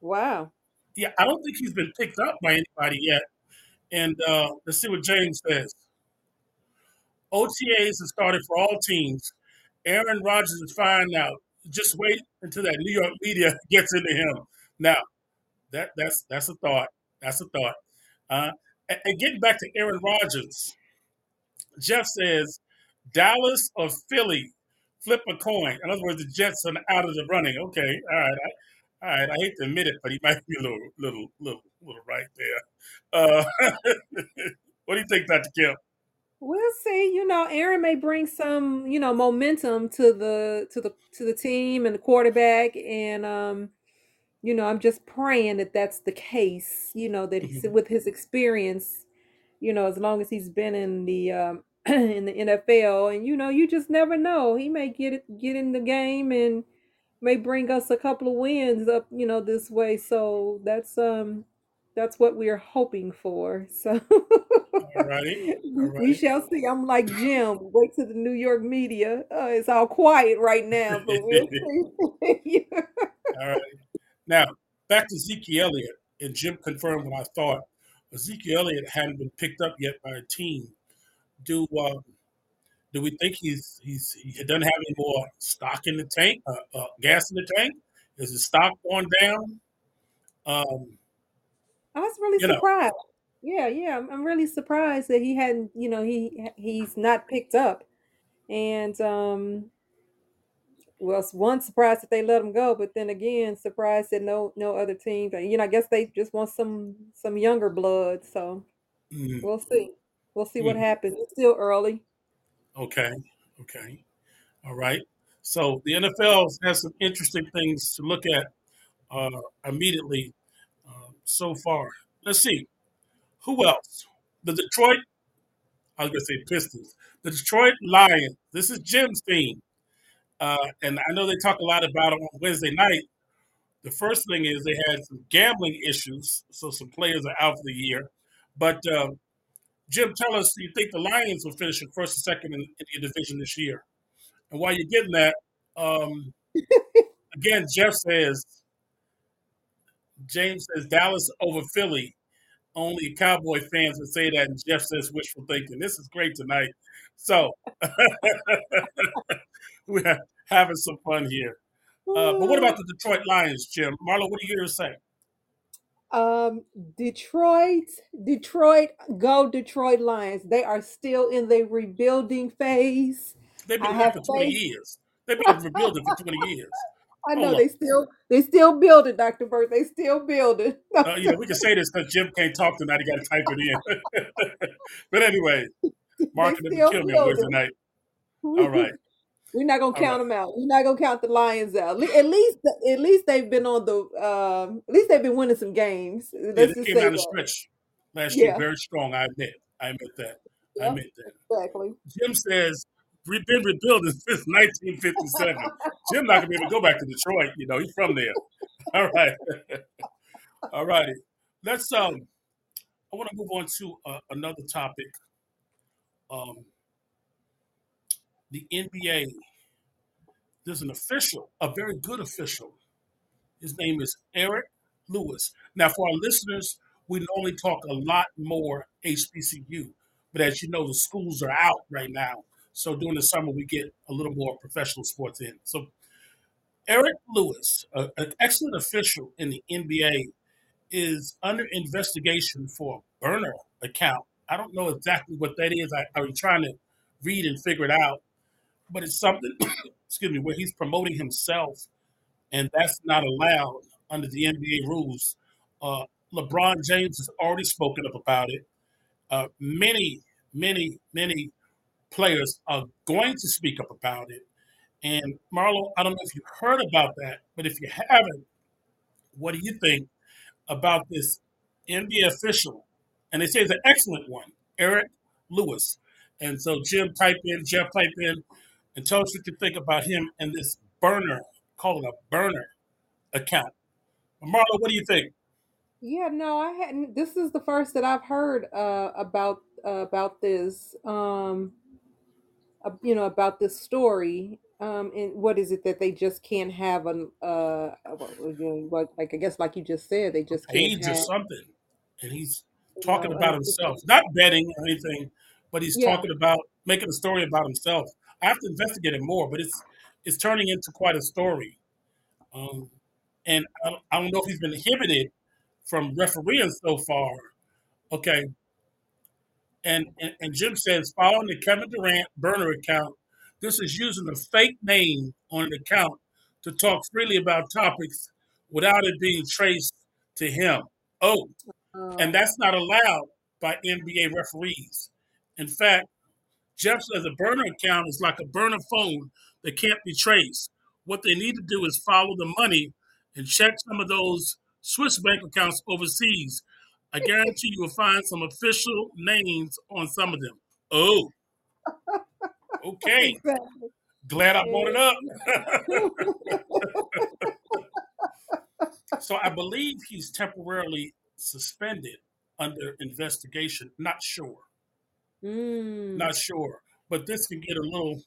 Wow. Yeah, I don't think he's been picked up by anybody yet. And uh, let's see what James says. OTAs have started for all teams. Aaron Rodgers is fine now. Just wait until that New York media gets into him. Now, that that's that's a thought. That's a thought. Uh, and, getting back to Aaron Rodgers, Jeff says Dallas or Philly, flip a coin. In other words, the Jets are out of the running. Okay, all right, I, all right. I hate to admit it, but he might be a little, little, little, little right there. Uh, what do you think, Dr. Kim? We'll see. You know, Aaron may bring some, you know, momentum to the to the to the team and the quarterback, and um, you know, I'm just praying that that's the case. You know, that he's Mhm. with his experience. You know, as long as he's been in the um in the NFL, and you know, you just never know. He may get it get in the game and may bring us a couple of wins up, you know, this way. So that's um that's what we're hoping for. So All righty, all we shall see. I'm like Jim. Wait till the New York media. Uh, it's all quiet right now, but we'll see. Yeah. All right. Now, back to Ezekiel Elliott, and Jim confirmed what I thought. Ezekiel Elliott hadn't been picked up yet by a team. Do uh, do we think he's he's he doesn't have any more stock in the tank, uh, uh, gas in the tank? Is his stock going down? Um, I was really you know, surprised. Yeah, yeah. I'm, I'm really surprised that he hadn't, you know, he he's not picked up. And um well, s- one surprised that they let him go, but then again, surprised that no no other team. You know, I guess they just want some some younger blood. So mm, we'll see. We'll see what mm, happens. It's still early. okay, okay, all right. So the NFL has some interesting things to look at uh, immediately uh, so far. Let's see who else. The Detroit I was going to say Pistons. The Detroit Lions. This is Jim's team. Uh, and I know they talk a lot about it on Wednesday night. The first thing is they had some gambling issues, so some players are out for the year. But uh, Jim, tell us, do you think the Lions will finish in first and second in, in your division this year? And while you're getting that, um, again, Jeff says, James says Dallas over Philly. Only Cowboy fans would say that, and Jeff says wishful thinking. This is great tonight. So we're having some fun here. Uh, but what about the Detroit Lions, Jim? Marlo, what are you here to say? Um, Detroit, Detroit, go Detroit Lions. They are still in the rebuilding phase. They've been have for 20 faith. years. They've been rebuilding for 20 years. I know on. they still they still build it, Dr. Burt. They still building. Uh, you know, we can say this because Jim can't talk tonight. He got to type it in. but anyway, Mark didn't kill me on Wednesday night. All right. We're not gonna count right. them out. We're not gonna count the Lions out. At least, at least they've been on the. Um, at least they've been winning some games. Let's they just came down the stretch last year very strong. I admit. I admit that. I admit that. exactly. Jim says we've been rebuilding since 1957. Jim not gonna be able to go back to Detroit. You know, he's from there. All right. All righty. Let's um. I want to move on to uh, another topic. Um, the NBA. There's an official, a very good official. His name is Eric Lewis. Now, for our listeners, we normally talk a lot more HBCU, but as you know, the schools are out right now. So during the summer, we get a little more professional sports in. So Eric Lewis, a- an excellent official in the NBA, is under investigation for a burner account. I don't know exactly what that is. I, I'm trying to read and figure it out, but it's something, excuse me, where he's promoting himself, and that's not allowed under the NBA rules. Uh, LeBron James has already spoken up about it. Uh, many, many, many players are going to speak up about it. And Marlo, I don't know if you heard about that, but if you haven't, what do you think about this NBA official? And they say it's an excellent one, Eric Lewis. And so Jim type in, Jeff type in, and tell us what you think about him and this burner, call it a burner account. Marlo, what do you think? Yeah, no, I hadn't. This is the first that I've heard uh, about uh, about this. Um, uh, you know, about this story. Um, and what is it that they just can't have an uh, what, you like I guess, like you just said, they just can't or have something. And he's you talking know about himself, not betting or anything, but he's Yeah, talking about making a story about himself. I have to investigate it more, but it's it's turning into quite a story. Um, and I, don't- I don't know if he's been inhibited from refereeing so far. Okay, and, and and Jim says following the Kevin Durant burner account, this is using a fake name on an account to talk freely about topics without it being traced to him. Oh, and uh, that's not allowed by NBA referees. In fact, Jeff says a burner account is like a burner phone that can't be traced. What they need to do is follow the money and check some of those Swiss bank accounts overseas. I guarantee you will find some official names on some of them. Oh, okay. exactly. Glad I brought it up. so I believe he's temporarily suspended under investigation. Not sure. Mm, Not sure. But this can get a little.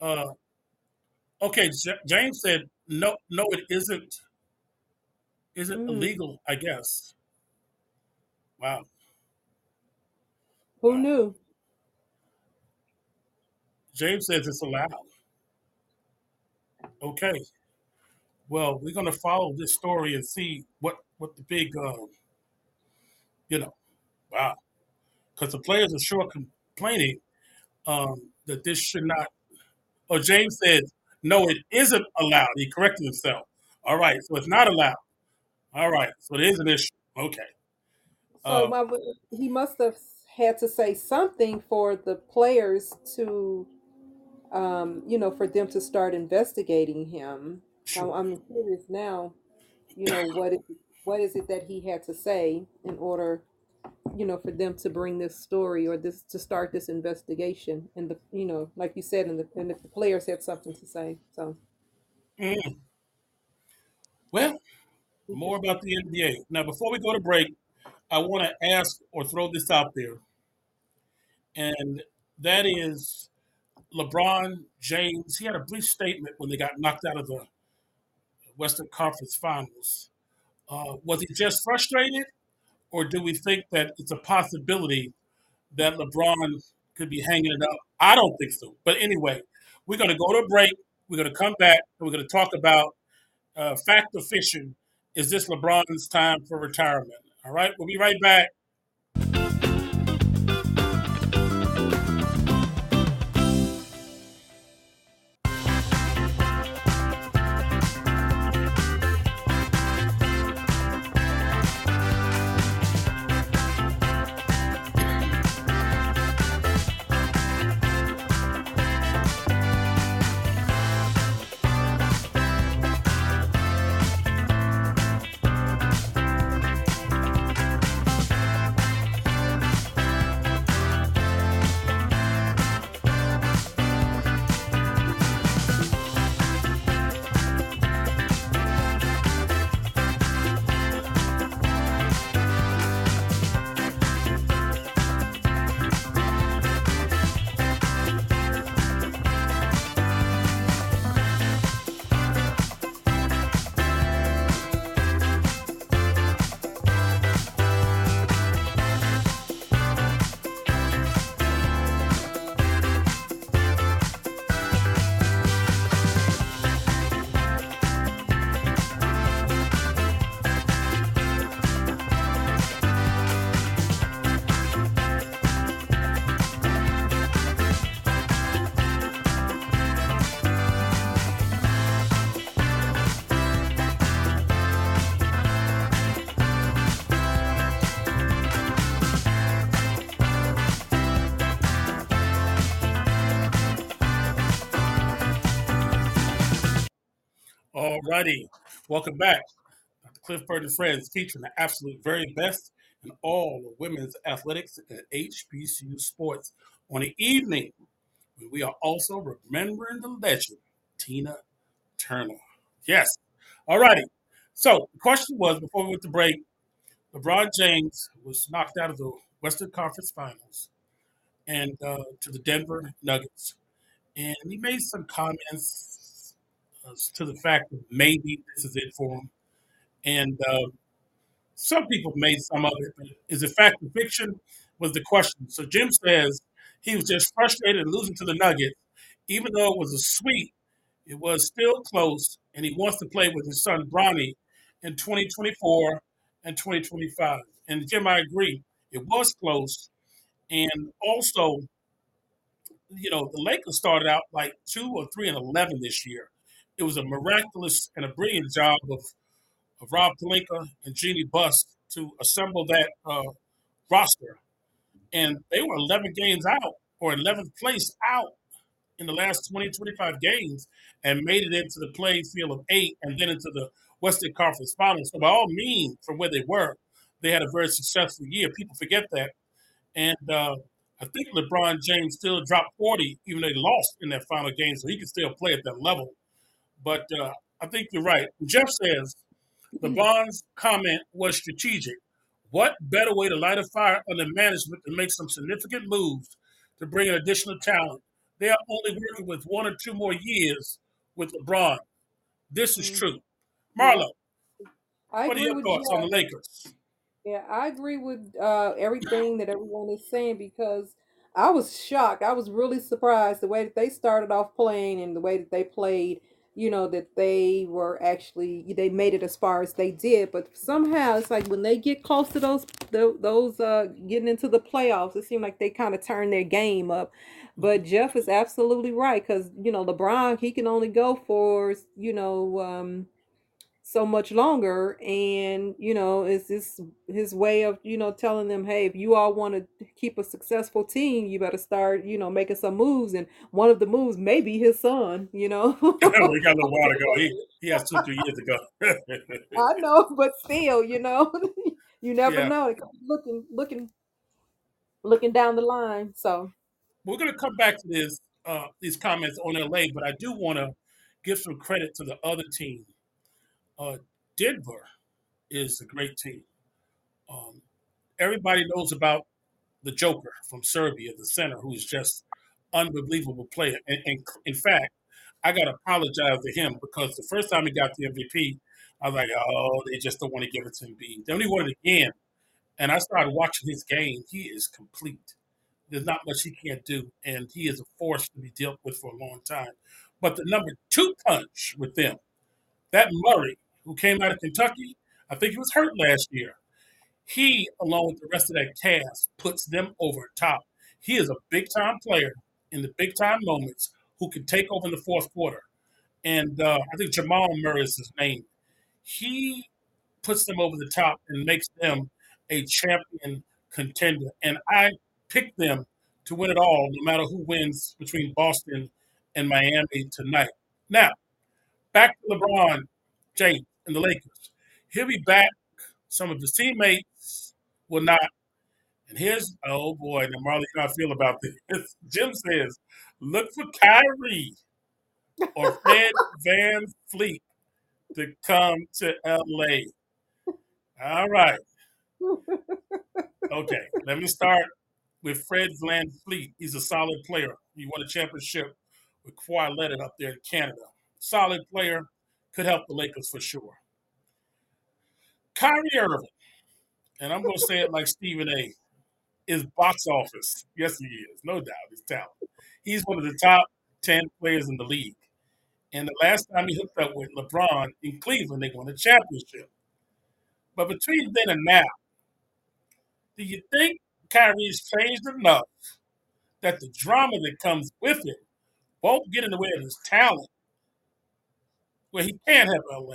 Uh, okay, J- James said no. No, it isn't. Isn't mm. illegal. I guess. Wow. Who Wow. knew? James says it's allowed. Okay. Well, we're going to follow this story and see what what the big, um, you know, wow, because the players are sure complaining um, that this should not. Oh, James said no, it isn't allowed. He corrected himself. All right, so it's not allowed. All right, so it is an issue. Okay. So Uh, my, he must have had to say something for the players to, um, you know, for them to start investigating him. Sure. I'm curious now, you know, what is what is it that he had to say in order, you know, for them to bring this story or this to start this investigation? And the, you know, like you said, and the and if the players had something to say, so Mm. Well, more about the NBA. Now, before we go to break, I want to ask or throw this out there, and that is LeBron James. He had a brief statement when they got knocked out of the Western Conference Finals. Uh, was he just frustrated, or do we think that it's a possibility that LeBron could be hanging it up? I don't think so. But anyway, we're going to go to a break. We're going to come back and we're going to talk about uh, fact or fiction. Is this LeBron's time for retirement? All right, we'll be right back. Righty. Welcome back. Cliff Burt and Friends featuring the absolute very best in all of women's athletics and HBCU sports on the evening. When we are also remembering the legend, Tina Turner. Yes. All righty. So the question was before we went to break, LeBron James was knocked out of the Western Conference Finals and uh, to the Denver Nuggets. And he made some comments to the fact that maybe this is it for him. And uh, some people made some of it, but is it fact or fiction? Was the question. So Jim says he was just frustrated losing to the Nuggets, even though it was a sweep. It was still close, and he wants to play with his son Bronny in 2024 and 2025. And Jim, I agree, it was close, and also, you know, the Lakers started out like two or three and eleven this year it was a miraculous and a brilliant job of, of Rob Pelinka and Jeanie Buss to assemble that uh, roster. And they were 11 games out or 11th place out in the last 20, 25 games and made it into the playing field of eight and then into the Western Conference Finals. So, by all means, from where they were, they had a very successful year. People forget that. And uh, I think LeBron James still dropped 40, even though they lost in that final game, so he could still play at that level. But uh, I think you're right. Jeff says the mm-hmm. Bonds comment was strategic. What better way to light a fire under management to make some significant moves to bring in additional talent? They are only working with one or two more years with LeBron. This is mm-hmm. true. Marlo, what are your thoughts on the Lakers? Yeah, I agree with uh, everything that everyone is saying because I was shocked. I was really surprised the way that they started off playing and the way that they played you know that they were actually they made it as far as they did but somehow it's like when they get close to those those uh getting into the playoffs it seemed like they kind of turn their game up. But jeff is absolutely right because you know lebron he can only go for you know um so much longer and you know it's this his way of you know telling them hey if you all want to keep a successful team you better start you know making some moves and one of the moves may be his son you know? We got a little while to go he, he has two three years to go. I know but still you know you never yeah. know. Looking looking looking down the line so. We're going to come back to this uh, these comments on la but i do want to give some credit to the other team uh, Denver is a great team. Um, everybody knows about the Joker from Serbia, the center, who's just unbelievable player. And, and in fact, I got to apologize to him because the first time he got the MVP, I was like, oh, they just don't want to give it to Embiid. Then he won it again, and I started watching his game. He is complete. There's not much he can't do, and he is a force to be dealt with for a long time. But the number two punch with them, that Murray, who came out of Kentucky, I think he was hurt last year. He, along with the rest of that cast, puts them over top. He is a big time player in the big time moments who can take over in the fourth quarter. And uh, I think Jamal Murray is his name. He puts them over the top and makes them a champion contender. And I pick them to win it all, no matter who wins between Boston and Miami tonight. Now, back to LeBron James and the Lakers. He'll be back. Some of his teammates will not. And here's, oh boy, now Marley, how I feel about this. Jim says, look for Kyrie or Fred Van Fleet to come to LA. All right. Okay, let me start with Fred Van Fleet. He's a solid player. He won a championship with Kawhi Leonard up there in Canada. Solid player, could help the Lakers for sure. Kyrie Irving, and I'm going to say it like Stephen A. is box office. Yes, he is, no doubt. He's talented. He's one of the top ten players in the league. And the last time he hooked up with LeBron in Cleveland, they won a championship. But between then and now, do you think Kyrie's changed enough that the drama that comes with it won't get in the way of his talent where he can't have LA?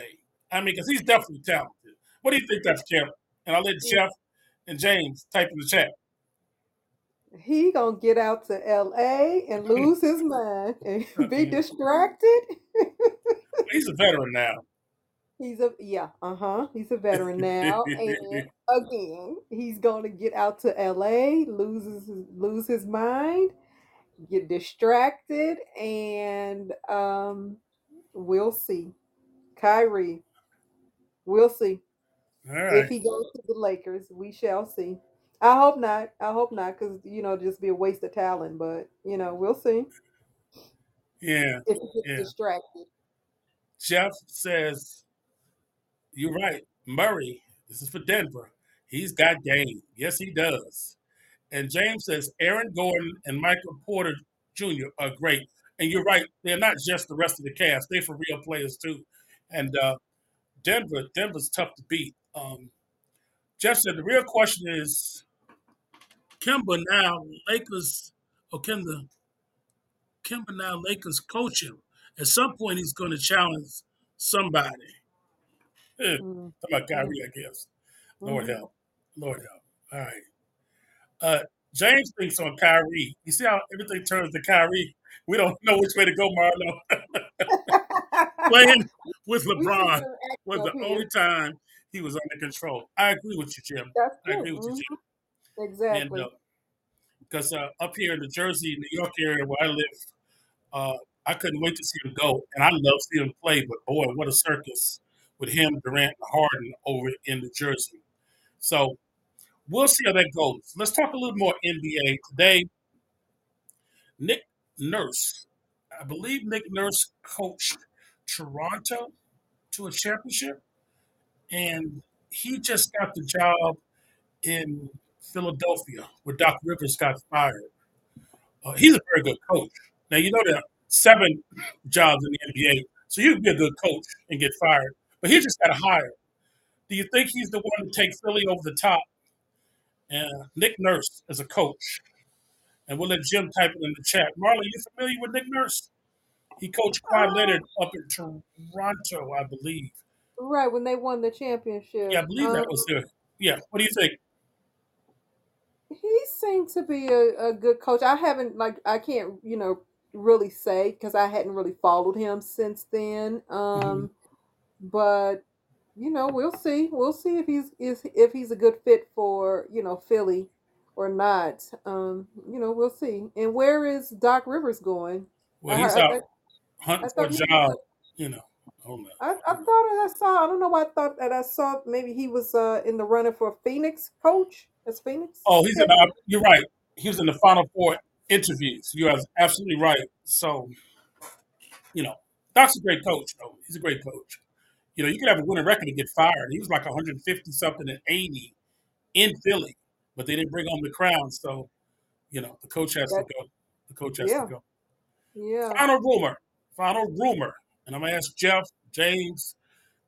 I mean, because he's definitely talented. What do you think that's, Jeff? And I'll let Jeff and James type in the chat. He gonna get out to L.A. and lose his mind and be distracted. He's a veteran now. He's a yeah, uh huh. He's a veteran now, and again, he's gonna get out to L.A., loses lose his mind, get distracted, and um, we'll see. Kyrie, we'll see All if he goes to the Lakers. We shall see. I hope not. I hope not, because you know, just be a waste of talent. But you know, we'll see Yeah, if he gets yeah. distracted. Jeff says, You're right. Murray, this is for Denver. He's got game. Yes, he does. And James says, Aaron Gordon and Michael Porter Jr. are great. And you're right. They're not just the rest of the cast, they're for real players too. And uh, Denver, Denver's tough to beat. Um, Jeff said, The real question is, Kimber now, Lakers, or can the Kimber now Lakers coach him? At some point, he's going to challenge somebody. Eh, Mm, Talking about mm, Kyrie, I guess. Lord mhm. help. Lord help. All right. Uh, James thinks on Kyrie. You see how everything turns to Kyrie? We don't know which way to go, Marlo. Playing with LeBron was the only time he was under control. I agree with you, Jim. That's I agree with you, hmm Jim. And Exactly. because uh, up here in the Jersey, New York area where I live, uh, I couldn't wait to see him go, and I love seeing him play. But boy, what a circus with him, Durant, and Harden over in New Jersey. So we'll see how that goes. Let's talk a little more NBA today. Nick Nurse, I believe Nick Nurse coached Toronto to a championship, and he just got the job in Philadelphia where Doc Rivers got fired. Uh, he's a very good coach. Now you know there are seven jobs in the NBA, so you can be a good coach and get fired. But he just got hired. Do you think he's the one to take Philly over the top? And Nick Nurse as a coach, and we'll let Jim type it in the chat. Marlon, you familiar with Nick Nurse? He coached Kawhi Leonard up in Toronto, I believe. Right when they won the championship. Yeah, I believe Um, that was the. Yeah, what do you think? he seemed to be a, a good coach. I haven't like I can't you know really say because I hadn't really followed him since then. Um, but you know we'll see. We'll see if he's is if he's a good fit for you know Philly or not. Um, you know we'll see. And where is Doc Rivers going? Well, he's I, out I, hunting I for a job, you know. Oh no. I, I thought that I saw. I don't know why I thought that I saw. Maybe he was uh, in the running for Phoenix coach. That's Phoenix. Oh, he's in. Uh, you're right. He was in the final four interviews. You are absolutely right. So, you know, Doc's a great coach. Though he's a great coach. You know, you could have a winning record and get fired. He was like 150 something and 80 in Philly, but they didn't bring home the crown. So, you know, the coach has That- to go. The coach has Yeah. to go. Yeah. Final rumor. Final rumor. And I'm gonna ask Jeff, James,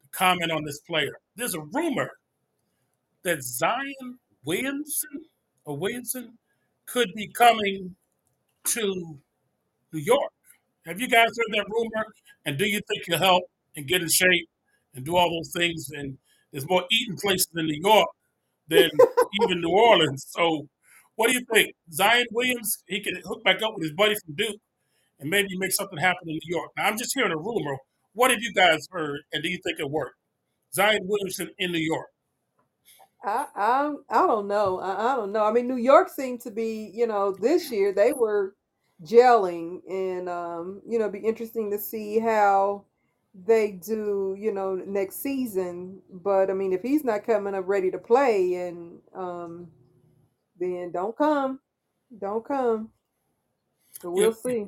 to comment on this player. There's a rumor that Zion Williamson or Williamson could be coming to New York. Have you guys heard that rumor? And do you think he'll help and get in shape and do all those things? And there's more eating places in New York than even New Orleans. So, what do you think? Zion Williams, he can hook back up with his buddy from Duke and maybe make something happen in New York. Now, I'm just hearing a rumor. What have you guys heard, and do you think it worked? Zion Williamson in New York. I, I I don't know. I, I don't know. I mean, New York seemed to be, you know, this year they were gelling, and um, you know, be interesting to see how they do, you know, next season. But I mean, if he's not coming up ready to play, and um, then don't come, don't come. So we'll Yeah. see.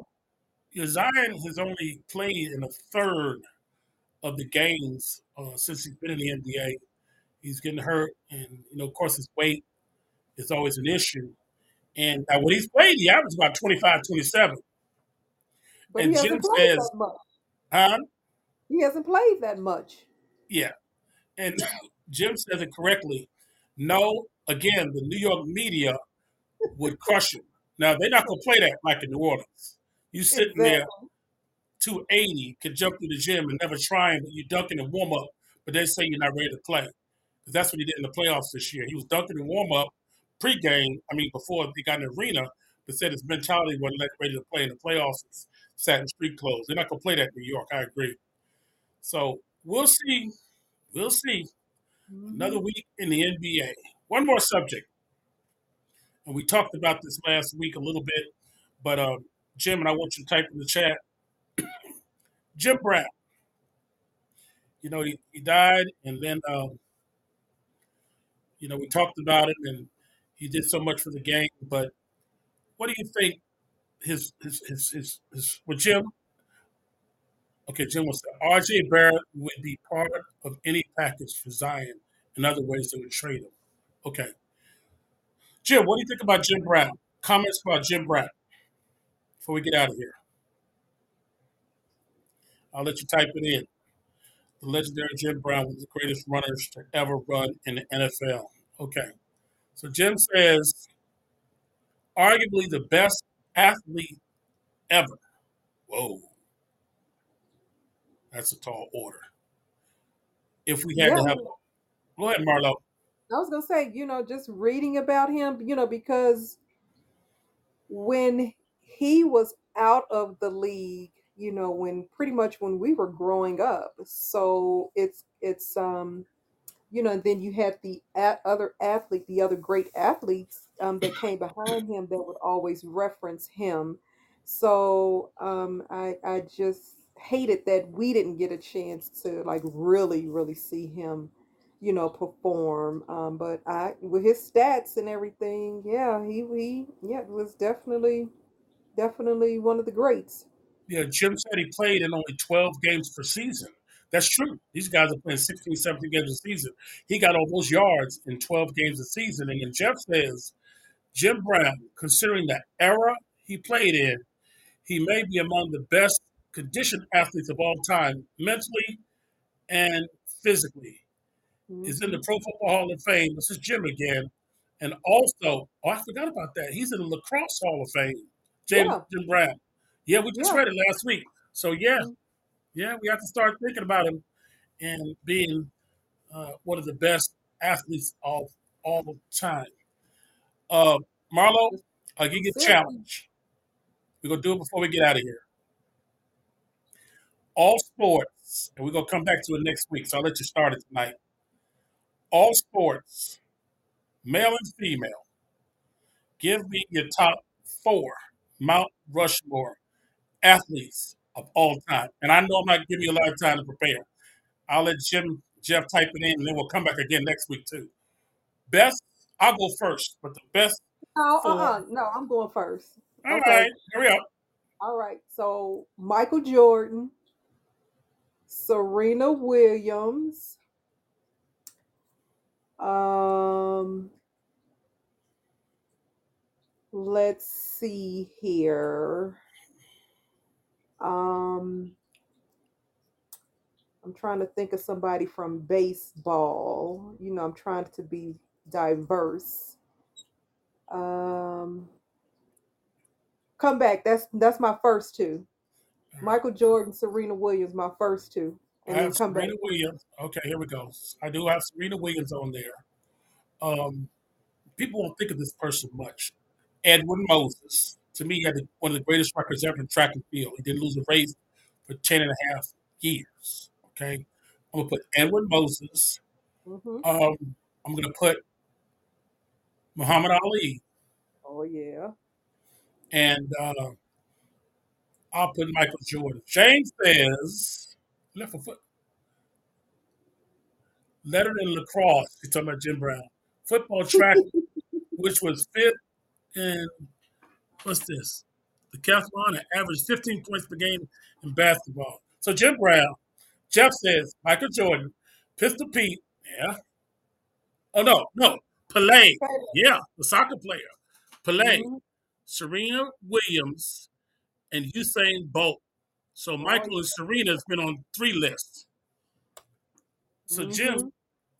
Zion has only played in a third of the games uh, since he's been in the NBA. He's getting hurt, and you know, of course, his weight is always an issue. And uh, when he's played, he averaged about 25, 27. But And he Jim hasn't played says- that much. Huh? He hasn't played that much. Yeah. And Jim says it correctly. No, again, the New York media would crush him. Now, they're not going to play that like in New Orleans. You sitting there, 280, can jump through the gym and never trying, but you dunking and warm up, but they say you're not ready to play. Because that's what he did in the playoffs this year. He was dunking and warm up pregame, I mean, before he got in the arena, but said his mentality wasn't ready to play in the playoffs. It's sat in street clothes. They're not going to play that in New York. I agree. So we'll see. We'll see. Mhm. Another week in the NBA. One more subject. And we talked about this last week a little bit, but uh, Jim, and I want you to type in the chat. Jim Brown. You know, he, he died, and then, um, you know, we talked about it, and he did so much for the game. But what do you think his, his, his, his, his Jim? Okay, Jim was RJ Barrett would be part of any package for Zion. In other ways, they would trade him. Okay. Jim, what do you think about Jim Brown? Comments about Jim Brown before we get out of here. I'll let you type it in. The legendary Jim Brown was the greatest runners to ever run in the NFL. Okay. So Jim says, arguably the best athlete ever. Whoa. That's a tall order. If we had Yeah. to have, go ahead, Marlo. I was gonna say, you know, just reading about him, you know, because when he was out of the league, you know, when pretty much when we were growing up, so it's it's um, you know, and then you had the a- other athlete, the other great athletes um, that came behind him that would always reference him. So um, I I just hated that we didn't get a chance to like really really see him you know, perform. Um, but I, with his stats and everything, yeah, he, he, yeah, was definitely, definitely one of the greats. Yeah, Jim said he played in only 12 games per season. That's true. These guys are playing 16, 17 games a season. He got all those yards in 12 games a season. And then Jeff says, Jim Brown, considering the era he played in, he may be among the best conditioned athletes of all time, mentally and physically. Is in the mm-hmm. Pro Football Hall of Fame. This is Jim again. And also, oh, I forgot about that. He's in the Lacrosse Hall of Fame. Jim, Yeah. Jim Brown. Yeah, we just Yeah. read it last week. So, yeah, yeah, we have to start thinking about him and being uh, one of the best athletes of all time. Uh, Marlo, I'll give you a challenge. We're going to do it before we get out of here. All sports, and we're going to come back to it next week, so I'll let you start it tonight. All sports, male and female, give me your top four Mount Rushmore athletes of all time. And I know I'm not giving you a lot of time to prepare. I'll let Jim Jeff type it in, and then we'll come back again next week too. Best, I'll go first, but the best. No, uh-uh, no, I'm going first. All Okay. right, hurry up. All right. So Michael Jordan, Serena Williams, um, let's see here. Um, I'm trying to think of somebody from baseball. You know, I'm trying to be diverse. Um, come back. That's that's my first two. Michael Jordan, Serena Williams, my first two, I and then have come back. Serena Williams. Okay, here we go. I do have Serena Williams on there. Um, people won't think of this person much. Edwin Moses. To me, he had the- one of the greatest records ever in track and field. He didn't lose a race for 10 and a half years. Okay. I'm going to put Edwin Moses. hmm Um, I'm going to put Muhammad Ali. Oh yeah. And uh, I'll put Michael Jordan. James says, left a foot. Lettered in lacrosse. He's talking about Jim Brown. Football track, which was fifth in, what's this? The Decathlon averaged 15 points per game in basketball. So Jim Brown, Jeff says Michael Jordan, Pistol Pete, yeah. Oh, no, no. Pelé, yeah, the soccer player. Pelé, Mhm. Serena Williams, and Usain Bolt. So Michael and Serena's been on three lists. So Jim, Mhm.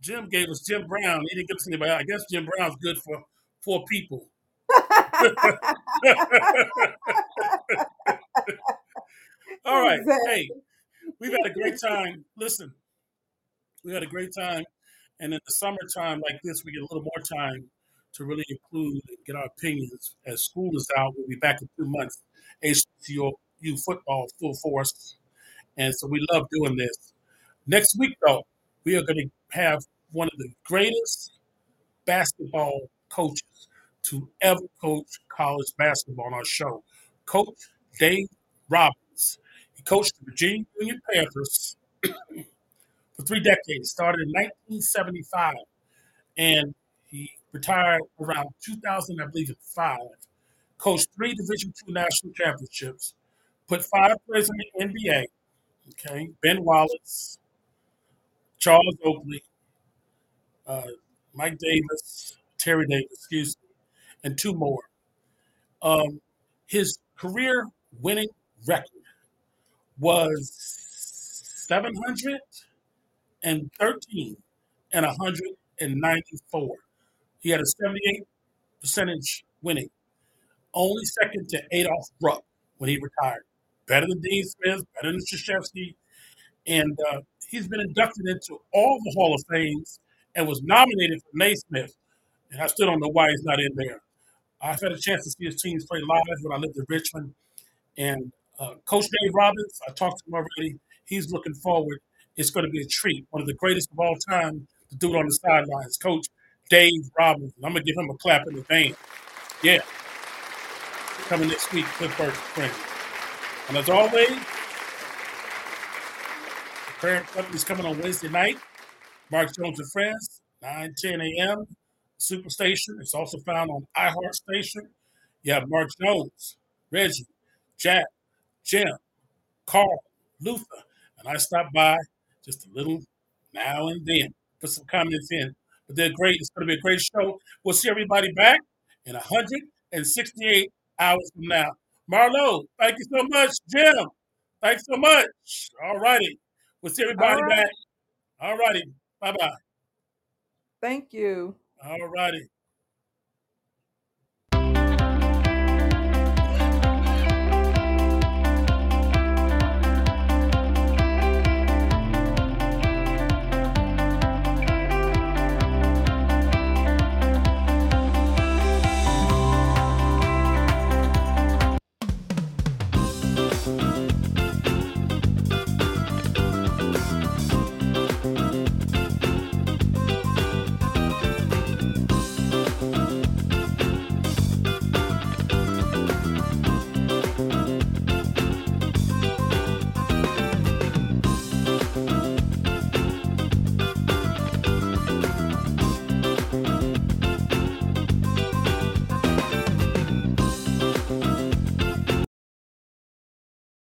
Jim gave us Jim Brown. He didn't give us anybody. I guess Jim Brown's good for four people. All right. Exactly. Hey, we've had a great time. Listen, we had a great time. And in the summertime like this, we get a little more time to really include and get our opinions. As school is out, we'll be back in two months. HCU football full force. And so we love doing this. Next week, though, we are going to have one of the greatest basketball coaches to ever coach college basketball on our show, Coach Dave Robbins. He coached the Virginia Union Panthers for three decades, started in 1975, and he retired around 2000, I believe, at five. Coached three Division two national championships, put five players in the NBA. Okay, Ben Wallace, Charles Oakley, uh, Mike Davis, Terry Davis, excuse me, and two more. Um, his career winning record was 713 and 194. He had a 78 percentage winning, only second to Adolph Rupp when he retired. Better than Dean Smith, better than Krzyzewski, and uh, he's been inducted into all the Hall of Fames and was nominated for Naismith. And I still don't know why he's not in there. I've had a chance to see his teams play live when I lived in Richmond. And uh, Coach Dave Robbins, I talked to him already. He's looking forward. It's going to be a treat. One of the greatest of all time do it on the sidelines. Coach Dave Robbins. I'm going to give him a clap in the vein. Yeah. Coming next week, Clifford Spring. And as always, the parent company is coming on Wednesday night. Mark Jones and Friends, 9, 10 a.m. Superstation. It's also found on iHeart Station. You have Mark Jones, Reggie, Jack, Jim, Carl, Luther, and I stop by just a little now and then, put some comments in. But they're great. It's going to be a great show. We'll see everybody back in 168 hours from now. Marlo, thank you so much. Jim, thanks so much. All righty. We'll see everybody All right. back. All righty. Bye bye. Thank you. All righty.